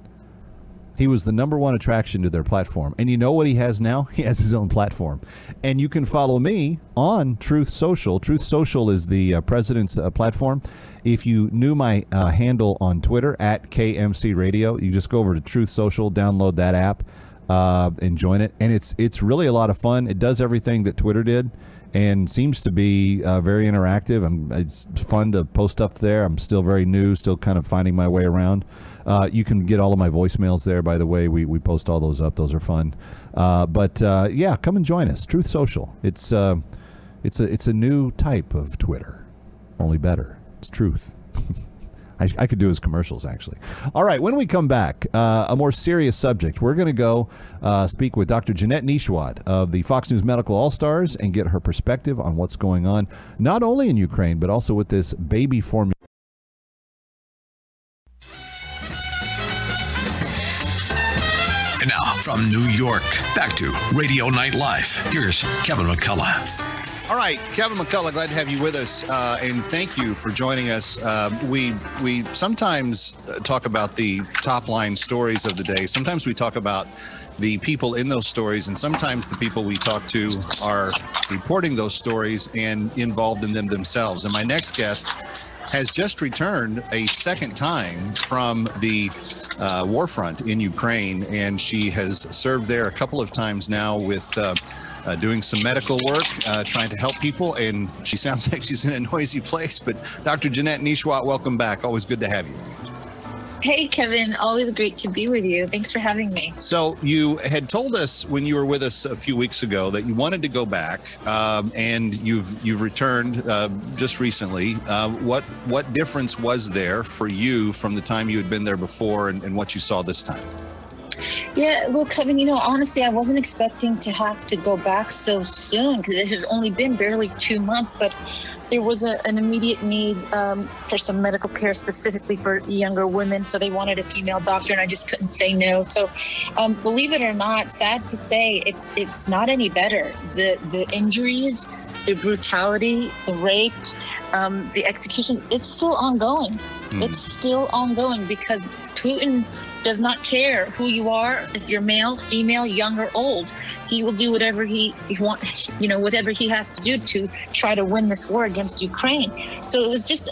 He was the number one attraction to their platform. And you know what he has now? He has his own platform. And you can follow me on Truth Social. Truth Social is the uh, president's uh, platform. If you knew my uh, handle on Twitter at KMC Radio, you just go over to Truth Social, download that app, uh, and join it. And it's it's really a lot of fun. It does everything that Twitter did and seems to be uh, very interactive. I'm, it's fun to post stuff there. I'm still very new, still kind of finding my way around. Uh, you can get all of my voicemails there, by the way. We, we post all those up. Those are fun. Uh, but uh, yeah, come and join us. Truth Social. It's, uh, it's, a, it's a new type of Twitter, only better. It's truth. I, I, could do his commercials actually. All right, when we come back, uh, a more serious subject. We're going to go uh, speak with Dr. Jeanette Nesheiwat of the Fox News Medical All Stars and get her perspective on what's going on, not only in Ukraine, but also with this baby formula. From New York, back to Radio Night Live. Here's Kevin McCullough. All right, Kevin McCullough, glad to have you with us, uh, and thank you for joining us. Uh, we we sometimes uh, talk about the top line stories of the day. Sometimes we talk about the people in those stories, and sometimes the people we talk to are reporting those stories and involved in them themselves. And my next guest has just returned a second time from the uh, war front in Ukraine, and she has served there a couple of times now with. Uh, uh, doing some medical work, uh, trying to help people, and she sounds like she's in a noisy place. But Dr. Jeanette Nesheiwat, welcome back. Always good to have you. Hey, Kevin. Always great to be with you. Thanks for having me. So you had told us when you were with us a few weeks ago that you wanted to go back, um, and you've you've returned uh, just recently. Uh, what what difference was there for you from the time you had been there before and, and what you saw this time? Yeah, well, Kevin, you know, honestly, I wasn't expecting to have to go back so soon because it had only been barely two months, but there was a, an immediate need um, for some medical care specifically for younger women. So they wanted a female doctor, and I just couldn't say no. So, um, believe it or not, sad to say, it's it's not any better. The the injuries, the brutality, the rape, um, the execution, it's still ongoing. Mm. It's still ongoing because Putin does not care who you are, if you're male, female, young, or old. He will do whatever he, he want, you know, whatever he has to do to try to win this war against Ukraine. So it was just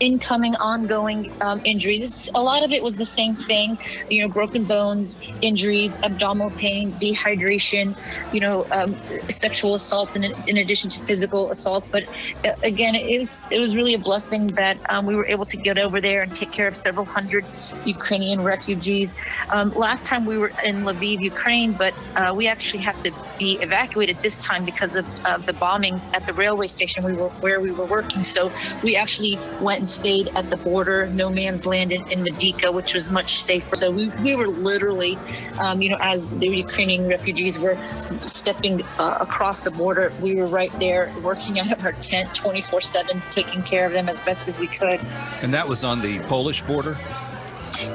incoming, ongoing um, injuries. A lot of it was the same thing, you know, broken bones, injuries, abdominal pain, dehydration, you know, um, sexual assault, in, in addition to physical assault. But uh, again, it was it was really a blessing that um, we were able to get over there and take care of several hundred Ukrainian refugees. Um, last time we were in Lviv, Ukraine, but uh, we actually have to be evacuated this time because of, of the bombing at the railway station we were where we were working. So we actually went and stayed at the border, no man's land in, in Medyka, which was much safer. So we, we were literally, um, you know, as the Ukrainian refugees were stepping uh, across the border, we were right there working out of our tent 24 7, taking care of them as best as we could. And that was on the Polish border?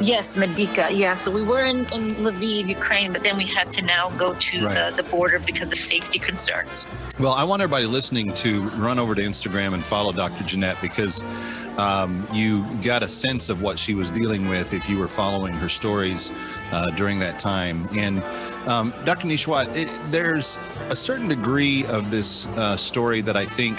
Yes, Medyka. Yeah. So we were in, in Lviv, Ukraine, but then we had to now go to right. the, the border because of safety concerns. Well, I want everybody listening to run over to Instagram and follow Dr. Jeanette because um, you got a sense of what she was dealing with if you were following her stories uh, during that time. And um, Dr. Nesheiwat, it, there's a certain degree of this uh, story that I think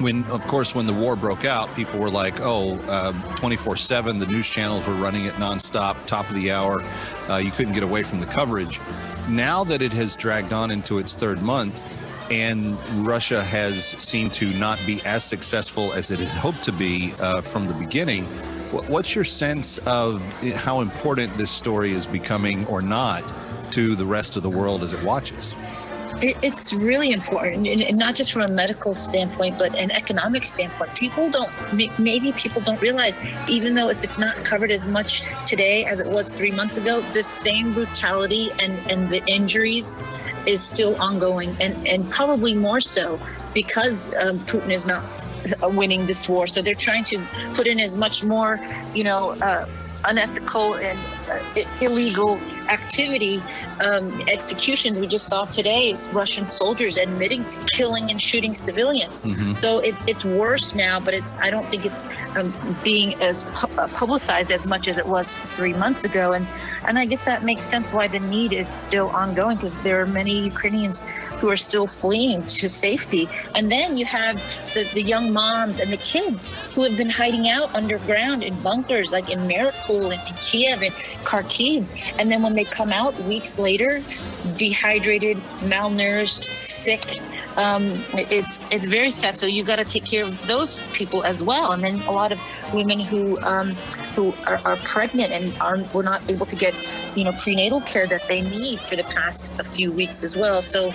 when, of course, when the war broke out, people were like, oh, um, 24 uh, 7, the news channels were running it nonstop, top of the hour. Uh, you couldn't get away from the coverage. Now that it has dragged on into its third month, and Russia has seemed to not be as successful as it had hoped to be uh, from the beginning. What's your sense of how important this story is becoming or not to the rest of the world as it watches? It's really important, and not just from a medical standpoint, but an economic standpoint. People don't, maybe people don't realize, even though if it's not covered as much today as it was three months ago, the same brutality and, and the injuries is still ongoing, and, and probably more so because um, Putin is not winning this war. So they're trying to put in as much more, you know, uh, unethical and uh, illegal activity um, executions we just saw today is Russian soldiers admitting to killing and shooting civilians. Mm-hmm. So it, it's worse now, but it's I don't think it's um, being as pu- uh, publicized as much as it was three months ago. And and I guess that makes sense why the need is still ongoing because there are many Ukrainians who are still fleeing to safety. And then you have the, the young moms and the kids who have been hiding out underground in bunkers like in Mariupol and in Kiev and Kharkiv. And then when they come out weeks later, dehydrated, malnourished, sick, um, it's it's very sad. So you got to take care of those people as well. And then a lot of women who um, who are, are, pregnant and are were not able to get you know prenatal care that they need for the past a few weeks as well. So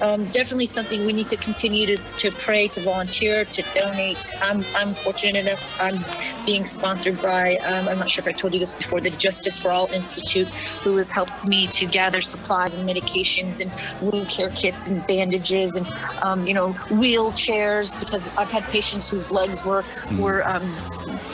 um, definitely something we need to continue to, to pray, to volunteer, to donate. I'm, I'm fortunate enough, I'm being sponsored by, um, I'm not sure if I told you this before, the Justice for All Institute, who has helped me to gather supplies and medications and wound care kits and bandages and um, you know, wheelchairs because I've had patients whose legs were were um,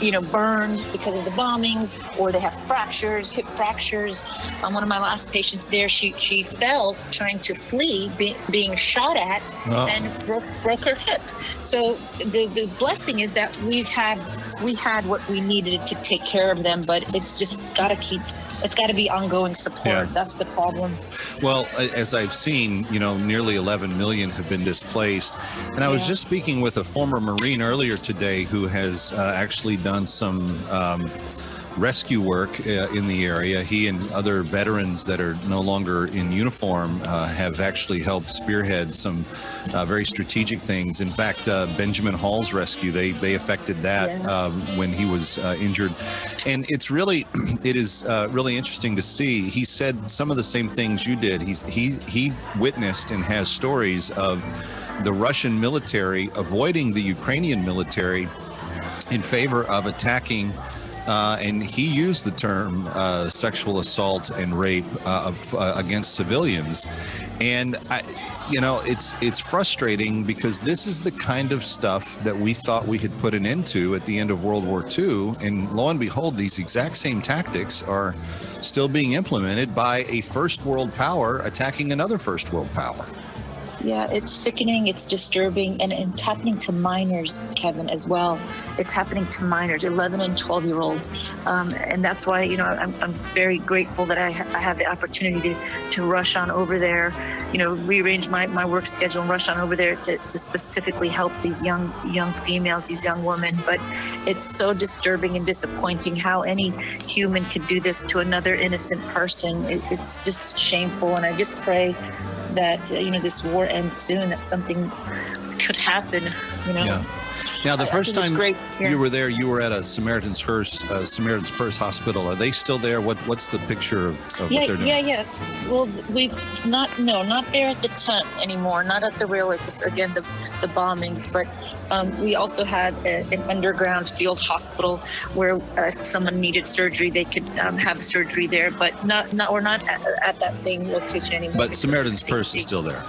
you know burned because of the bombings, or they have fractures, hip fractures. Um, one of my last patients there, she she fell trying to flee, be, being shot at, Oh. and broke, broke her hip. So the the blessing is that we've had we had what we needed to take care of them, but it's just got to keep. It's got to be ongoing support. Yeah. That's the problem. Well, as I've seen, you know, nearly 11 million have been displaced. And I was just speaking with a former Marine earlier today who has uh, actually done some um, rescue work uh, in the area. He and other veterans that are no longer in uniform uh, have actually helped spearhead some uh, very strategic things. In fact, uh, Benjamin Hall's rescue, they, they affected that Yeah. um, when he was uh, injured. And it's really, it is uh, really interesting to see. He said some of the same things you did. He's, he, he witnessed and has stories of the Russian military avoiding the Ukrainian military in favor of attacking. Uh, and he used the term uh, sexual assault and rape uh, uh, against civilians. And I, you know, it's it's frustrating because this is the kind of stuff that we thought we had put an end to at the end of World War II, and lo and behold, these exact same tactics are still being implemented by a first world power attacking another first world power. Yeah, it's sickening, it's disturbing, and it's happening to minors, Kevin, as well. It's happening to minors, 11 and 12 year olds. Um, and that's why, you know, I'm, I'm very grateful that I, ha- I have the opportunity to, to rush on over there, you know, rearrange my, my work schedule and rush on over there to, to specifically help these young young females, these young women. But it's so disturbing and disappointing how any human could do this to another innocent person. It, it's just shameful. And I just pray that you know this war ends soon that something could happen you know Yeah. Now, the I- I first it's time you were there, you were at a Samaritan's Purse, uh, Samaritan's Purse Hospital. Are they still there? What What's the picture of, of what yeah they're doing? yeah yeah well we've not no not there at the tent anymore not at the railway because again the the bombings but um, we also had a, an underground field hospital where uh, if someone needed surgery they could um, have surgery there but not not we're not at, at that same location anymore But Samaritan's Purse is still there.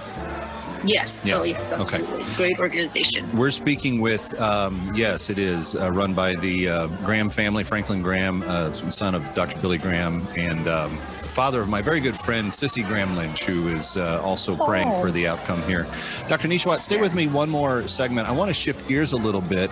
Yes Yeah. oh yes Okay. great organization We're speaking with, um, yes, it is uh, run by the uh, Graham family, Franklin Graham, uh, son of Dr. Billy Graham, and um, father of my very good friend, Cissie Graham Lynch, who is uh, also praying Oh. for the outcome here. Dr. Nesheiwat, stay with me one more segment. I want to shift gears a little bit.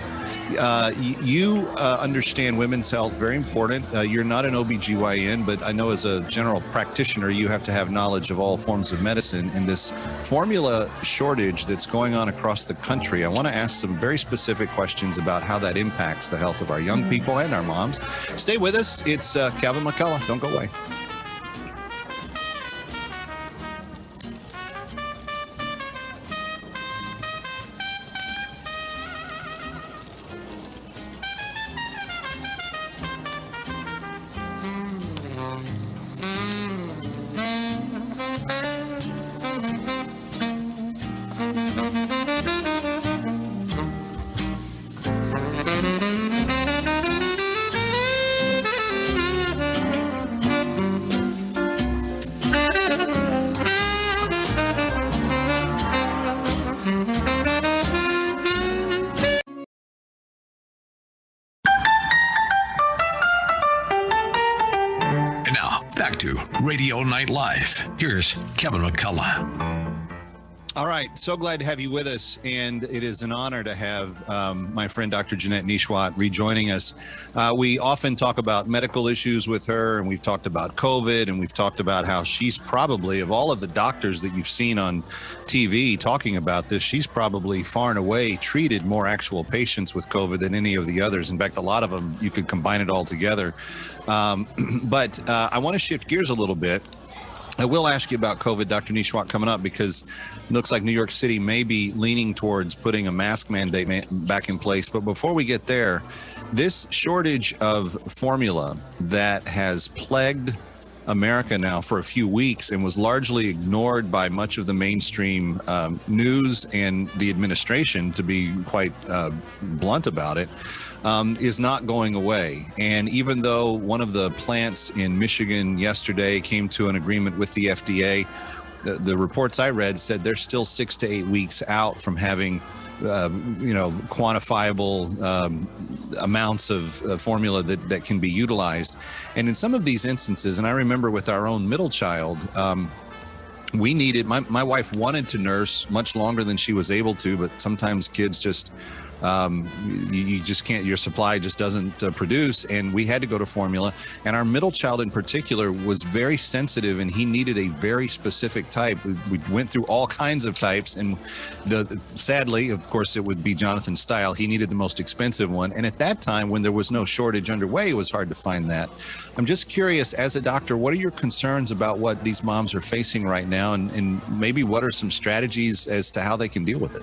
Uh, you uh, understand women's health, very important. Uh, you're not an OBGYN, but I know as a general practitioner, you have to have knowledge of all forms of medicine. And this formula shortage that's going on across the country, I want to ask some very specific questions about how that impacts the health of our young people and our moms. Stay with us. It's uh, Kevin McCullough. Don't go away. Kevin McCullough. All right. So glad to have you with us. And it is an honor to have um, my friend, Dr. Jeanette Nesheiwat, rejoining us. Uh, we often talk about medical issues with her, and we've talked about COVID, and we've talked about how she's probably, of all of the doctors that you've seen on TV talking about this, she's probably far and away treated more actual patients with COVID than any of the others. In fact, a lot of them, you could combine it all together. Um, but uh, I want to shift gears a little bit. I will ask you about COVID, Dr. Nesheiwat, coming up because it looks like New York City may be leaning towards putting a mask mandate ma- back in place. But before we get there, this shortage of formula that has plagued America now for a few weeks and was largely ignored by much of the mainstream um, news and the administration, to be quite uh, blunt about it, um, is not going away. And even though one of the plants in Michigan yesterday came to an agreement with the FDA, the, the reports I read said they're still six to eight weeks out from having um, you know quantifiable um, amounts of uh, formula that, that can be utilized and in some of these instances and i remember with our own middle child um, we needed my, my wife wanted to nurse much longer than she was able to but sometimes kids just um, you, you, just can't your supply just doesn't uh, produce. And we had to go to formula. And our middle child in particular was very sensitive and he needed a very specific type. We, we went through all kinds of types. And the, the, sadly of course it would be jonathan style. He needed the most expensive one. And at that time when there was no shortage underway it was hard to find that. I'm just curious as a doctor what are your concerns about what these moms are facing right now? And, and maybe what are some strategies as to how they can deal with it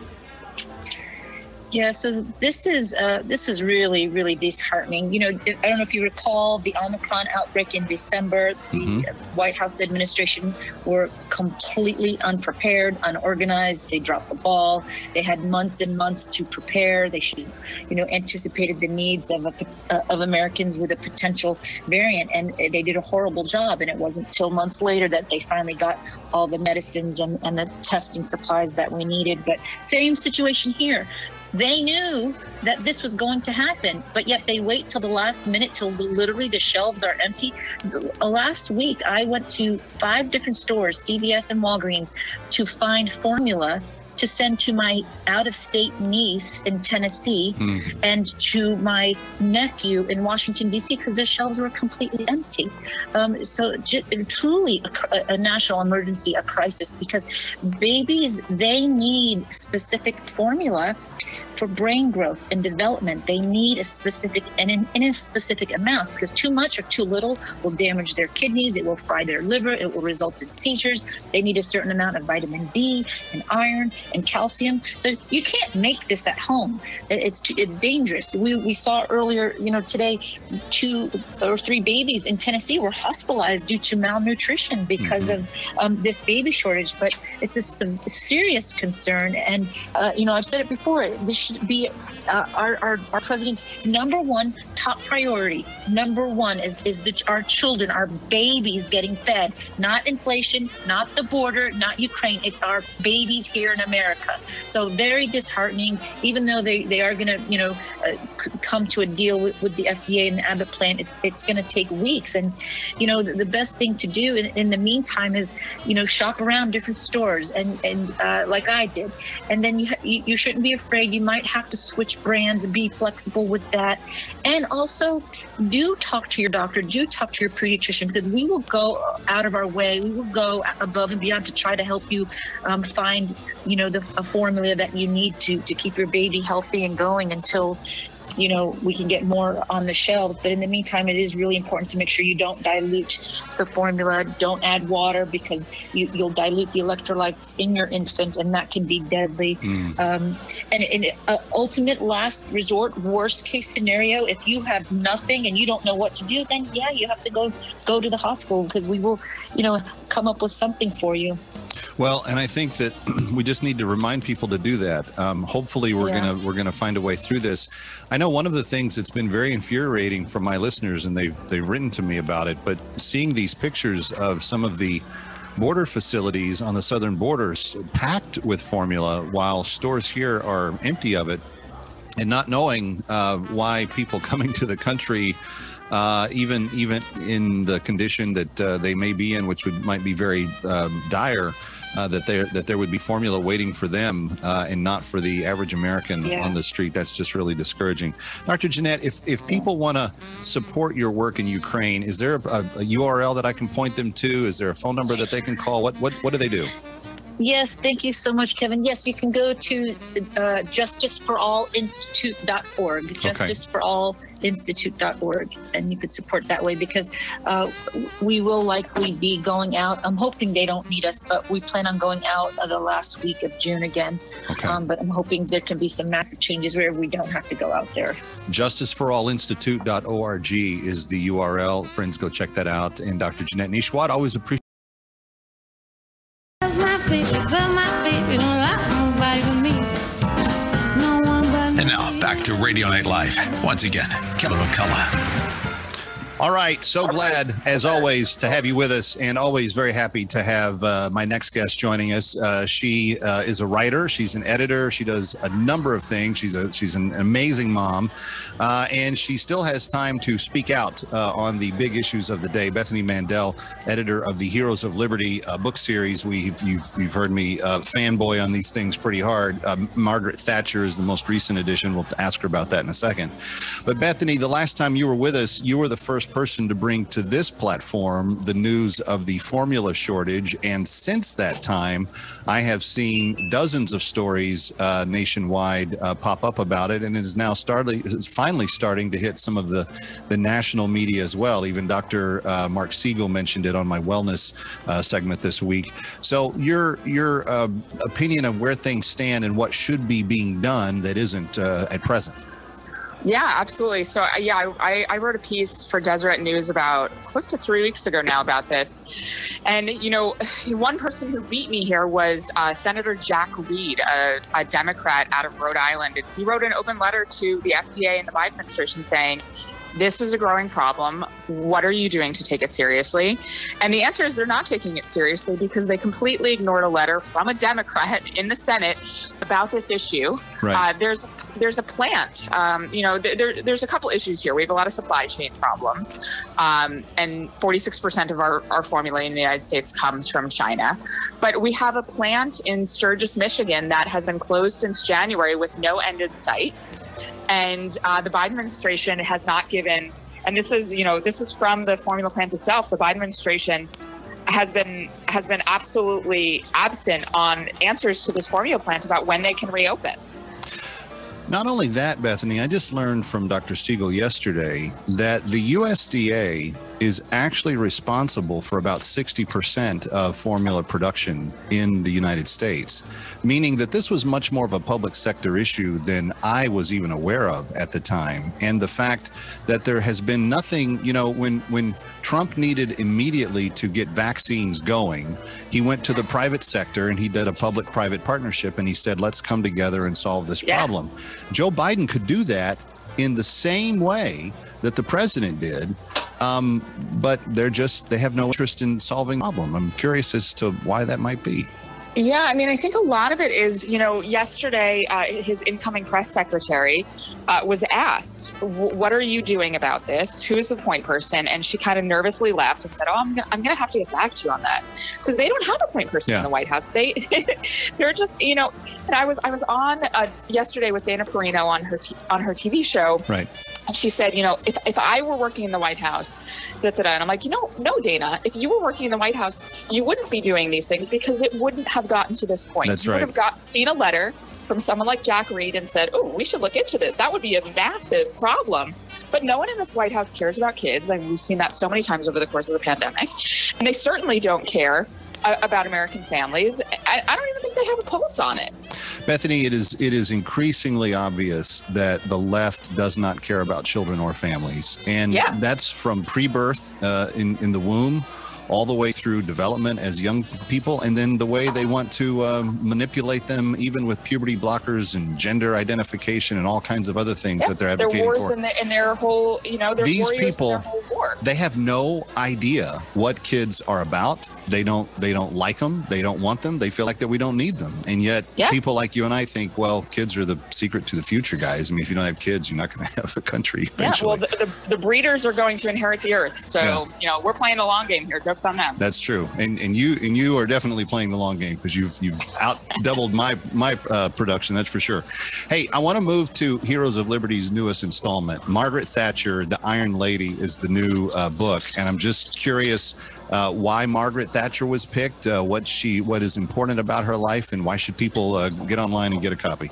yeah, so this is uh, this is really really disheartening. You know, I don't know if you recall the Omicron outbreak in December. The mm-hmm. White House administration were completely unprepared, unorganized. They dropped the ball. They had months and months to prepare. They should, you know, anticipated the needs of a, uh, of Americans with a potential variant, and they did a horrible job. And it wasn't until months later that they finally got all the medicines and, and the testing supplies that we needed. But same situation here. They knew that this was going to happen, but yet they wait till the last minute till literally the shelves are empty. Uh, last week, I went to five different stores, CVS and Walgreens, to find formula to send to my out of state niece in Tennessee mm. and to my nephew in Washington, D.C., because the shelves were completely empty. Um, so, j- truly a, a, national emergency, a crisis, because babies, they need specific formula for brain growth and development, they need a specific and in, in, a specific amount because too much or too little will damage their kidneys. It will fry their liver. It will result in seizures. They need a certain amount of vitamin D and iron and calcium. So you can't make this at home. It's it's dangerous. We we saw earlier, you know, today, two or three babies in Tennessee were hospitalized due to malnutrition because mm-hmm. of um, this baby shortage. But it's a, serious concern, and uh, you know, I've said it before. This be uh, our, our, our president's number one top priority. Number one is, is the, our children, our babies getting fed, not inflation, not the border, not Ukraine. It's our babies here in America. So very disheartening, even though they, they are going to, you know, uh, come to a deal with, with the FDA and the Abbott plan, it's, it's going to take weeks. And, you know, the, the best thing to do in, in, the meantime is, you know, shop around different stores and, and uh, like I did. And then you, you, you shouldn't be afraid. You might have to switch brands, be flexible with that. And also, do talk to your doctor, do talk to your pediatrician, because we will go out of our way. We will go above and beyond to try to help you um, find, you know, the a formula that you need to to keep your baby healthy and going until you know, we can get more on the shelves. But in the meantime, it is really important to make sure you don't dilute the formula. Don't add water because you, will dilute the electrolytes in your infant, and that can be deadly. Mm. Um, and in uh, ultimate last resort, worst case scenario, if you have nothing and you don't know what to do, then yeah, you have to go go to the hospital because we will, you know, come up with something for you. Well, and I think that we just need to remind people to do that. Um, hopefully, we're yeah. gonna we're gonna find a way through this. I know one of the things that's been very infuriating for my listeners, and they've they've written to me about it. But seeing these pictures of some of the border facilities on the southern borders packed with formula, while stores here are empty of it, and not knowing uh, why people coming to the country. Uh, even even in the condition that uh, they may be in, which would might be very um, dire, uh, that there that there would be formula waiting for them uh, and not for the average American yeah. on the street. That's just really discouraging. Dr. Jeanette, if if people want to support your work in Ukraine, is there a, a URL that I can point them to? Is there a phone number that they can call? What what what do they do? Yes, thank you so much, Kevin. Yes, you can go to uh, justiceforallinstitute.org, okay. justiceforallinstitute.org, and you could support that way because uh, we will likely be going out. I'm hoping they don't need us, but we plan on going out the last week of June again. Okay. Um, but I'm hoping there can be some massive changes where we don't have to go out there. Justiceforallinstitute.org is the URL. Friends, go check that out. And Dr. Jeanette Nesheiwat, always appreciate and now back to Radio Night Live. Once again, Kevin McCullough. All right. So glad, as always, to have you with us, and always very happy to have uh, my next guest joining us. Uh, she uh, is a writer. She's an editor. She does a number of things. She's a she's an amazing mom, uh, and she still has time to speak out uh, on the big issues of the day. Bethany Mandel, editor of the Heroes of Liberty uh, book series. We've you've, you've heard me fanboy on these things pretty hard. Margaret Thatcher is the most recent edition. We'll ask her about that in a second. But Bethany, the last time you were with us, you were the first person to bring to this platform the news of the formula shortage. And since that time, I have seen dozens of stories uh, nationwide uh, pop up about it, and it is now starting, finally starting to hit some of the, the national media as well. Even Dr. Uh, Mark Siegel mentioned it on my wellness uh, segment this week. So, your your uh, opinion of where things stand and what should be being done that isn't uh, at present. Yeah, absolutely. So, uh, yeah, I, I wrote a piece for Deseret News about close to three weeks ago now about this. And, you know, one person who beat me here was uh, Senator Jack Reed, a, a Democrat out of Rhode Island. And he wrote an open letter to the FDA and the Biden administration saying, this is a growing problem. What are you doing to take it seriously? And the answer is they're not taking it seriously because they completely ignored a letter from a Democrat in the Senate about this issue. Right. Uh, there's there's a plant. Um, you know, there, there's a couple issues here. We have a lot of supply chain problems, um, and 46% of our, our formula in the United States comes from China. But we have a plant in Sturgis, Michigan, that has been closed since January with no end in sight. And uh, the Biden administration has not given, and this is, you know, this is from the formula plant itself. The Biden administration has been has been absolutely absent on answers to this formula plant about when they can reopen. Not only that, Bethany, I just learned from Dr. Siegel yesterday that the USDA is actually responsible for about 60% of formula production in the United States meaning that this was much more of a public sector issue than I was even aware of at the time. And the fact that there has been nothing, you know, when when Trump needed immediately to get vaccines going, he went to the private sector and he did a public private partnership and he said, let's come together and solve this yeah. problem. Joe Biden could do that in the same way that the president did. Um, but they're just, they have no interest in solving the problem. I'm curious as to why that might be. Yeah, I mean, I think a lot of it is, you know, yesterday uh, his incoming press secretary uh, was asked, "What are you doing about this? Who's the point person?" And she kind of nervously left and said, "Oh, I'm, I'm going to have to get back to you on that because they don't have a point person yeah. in the White House. They they're just, you know." And I was I was on uh, yesterday with Dana Perino on her t- on her TV show, right? And she said, you know, if, if I were working in the White House, da, da, da. and I'm like, you know, no, Dana, if you were working in the White House, you wouldn't be doing these things because it wouldn't have gotten to this point. That's you right. would have got seen a letter from someone like Jack Reed and said, oh, we should look into this. That would be a massive problem. But no one in this White House cares about kids. I mean, we've seen that so many times over the course of the pandemic. And they certainly don't care about American families. I, I, don't even think they have a pulse on it. Bethany, it is it is increasingly obvious that the left does not care about children or families, and yeah. that's from pre-birth uh, in in the womb all the way through development as young people, and then the way they want to um, manipulate them, even with puberty blockers and gender identification and all kinds of other things yeah, that they're advocating wars for. In, the, in their whole, you know, these people, they have no idea what kids are about. They don't, they don't like them. They don't want them. They feel like that we don't need them. And yet, yeah. people like you and I think, well, kids are the secret to the future, guys. I mean, if you don't have kids, you're not going to have a country. Eventually. Yeah, well, the, the, the, breeders are going to inherit the earth. So, yeah. you know, we're playing the long game here. On them. That's true, and and you and you are definitely playing the long game because you've you've out doubled my my uh, production. That's for sure. Hey, I want to move to Heroes of Liberty's newest installment. Margaret Thatcher, the Iron Lady, is the new uh, book, and I'm just curious uh, why Margaret Thatcher was picked, uh, what she what is important about her life, and why should people uh, get online and get a copy.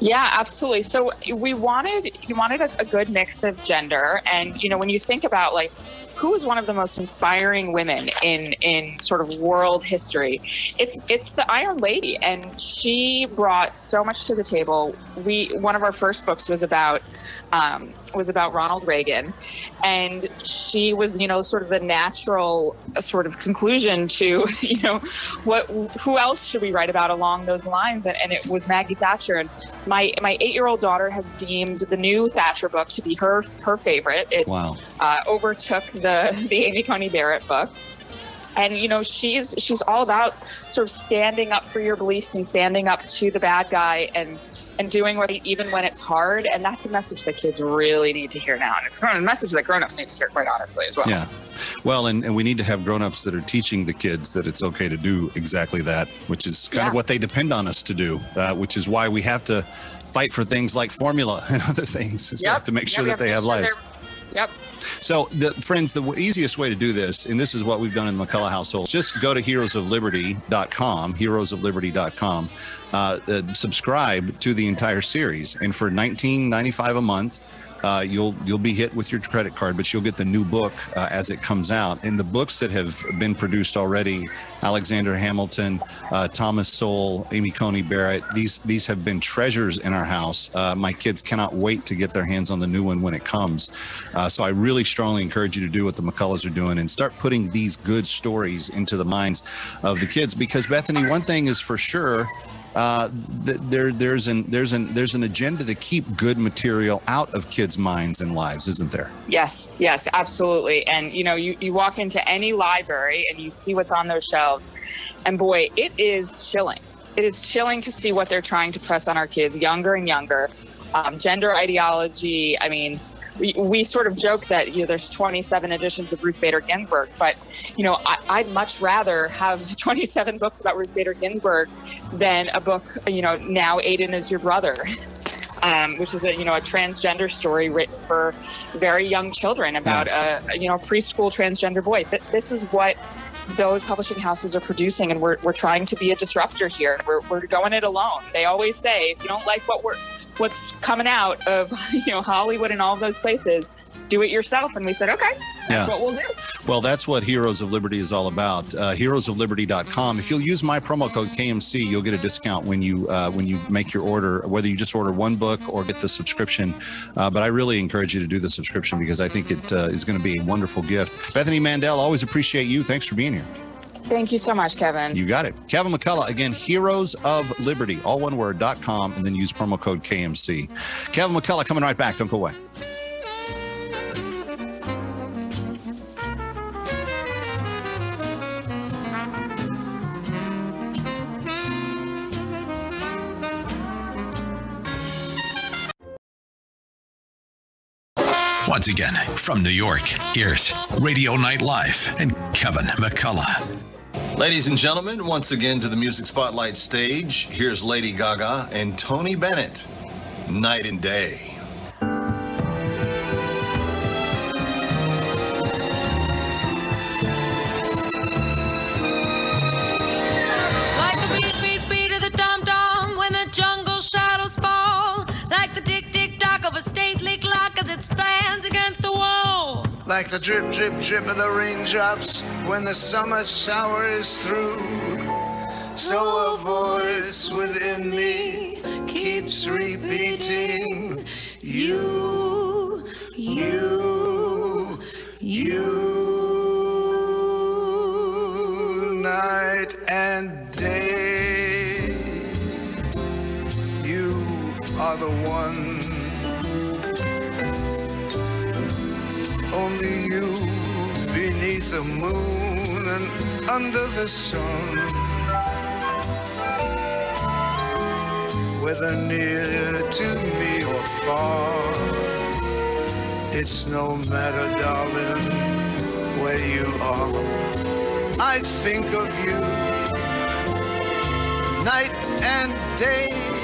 Yeah, absolutely. So we wanted you wanted a, a, good mix of gender, and you know when you think about like who is one of the most inspiring women in in sort of world history? It's it's the Iron Lady, and she brought so much to the table. We one of our first books was about um, was about Ronald Reagan, and she was you know sort of the natural sort of conclusion to you know what who else should we write about along those lines, and, and it was Maggie Thatcher. And my my eight year old daughter has deemed the new Thatcher book to be her her favorite. It Wow. uh, overtook the the Amy Coney Barrett book. And you know she's she's all about sort of standing up for your beliefs and standing up to the bad guy and and doing what even when it's hard. And that's a message that kids really need to hear now. And it's a message that grown-ups need to hear, quite honestly, as well. Yeah. Well, and, and we need to have grown-ups that are teaching the kids that it's okay to do exactly that, which is kind of what they depend on us to do, uh, which is why we have to fight for things like formula and other things so Yep. to make sure Yep, that they have to lives. Yep. So, the, friends, the easiest way to do this, and this is what we've done in the McCullough household, just go to heroesofliberty.com, heroesofliberty.com, uh, uh, subscribe to the entire series. And for $19.95 a month, uh, you'll you'll be hit with your credit card, but you'll get the new book uh, as it comes out. And the books that have been produced already, Alexander Hamilton, uh, Thomas Sowell, Amy Coney Barrett, these these have been treasures in our house. Uh, my kids cannot wait to get their hands on the new one when it comes. Uh, so I really strongly encourage you to do what the McCulloughs are doing and start putting these good stories into the minds of the kids. Because Bethany, one thing is for sure uh, th- there there's an there's an there's an agenda to keep good material out of kids' minds and lives, isn't there? Yes, yes, absolutely. And you know, you, you walk into any library and you see what's on those shelves, and boy, it is chilling. It is chilling to see what they're trying to press on our kids, younger and younger. Um, gender ideology. I mean, we, we sort of joke that you know there's 27 editions of Ruth Bader Ginsburg, but you know I, I'd much rather have 27 books about Ruth Bader Ginsburg than a book. You know, now Aiden is your brother. um, which is a you know a transgender story written for very young children about a you know preschool transgender boy. Th- This is what those publishing houses are producing, and we're, we're trying to be a disruptor here. We're, we're going it alone. They always say if you don't like what we're what's coming out of you know Hollywood and all of those places, do it yourself. And we said okay, that's Yeah. what we'll do. Well, that's what Heroes of Liberty is all about. Uh, heroesofliberty.com. If you'll use my promo code KMC, you'll get a discount when you uh, when you make your order, whether you just order one book or get the subscription. Uh, but I really encourage you to do the subscription because I think it uh, is going to be a wonderful gift. Bethany Mandel, always appreciate you. Thanks for being here. Thank you so much, Kevin. You got it. Kevin McCullough, again, Heroes of Liberty, all one word, dot com, and then use promo code KMC. Kevin McCullough coming right back. Don't go away. Once again, from New York, here's Radio Night Live and Kevin McCullough. Ladies and gentlemen, once again to the Music Spotlight stage, here's Lady Gaga and Tony Bennett, Night and Day. Like the beat, beat, beat of the when the jungle shadows fall. Like the tick, tick, tock of a stately clock as it stands against the wall. Like the drip, drip, drip of the raindrops when the summer shower is through. So a voice within me keeps repeating, You, you, you. Night and day, you are the one. Only you beneath the moon and under the sun. Whether near to me or far, it's no matter, darling, where you are. I think of you night and day.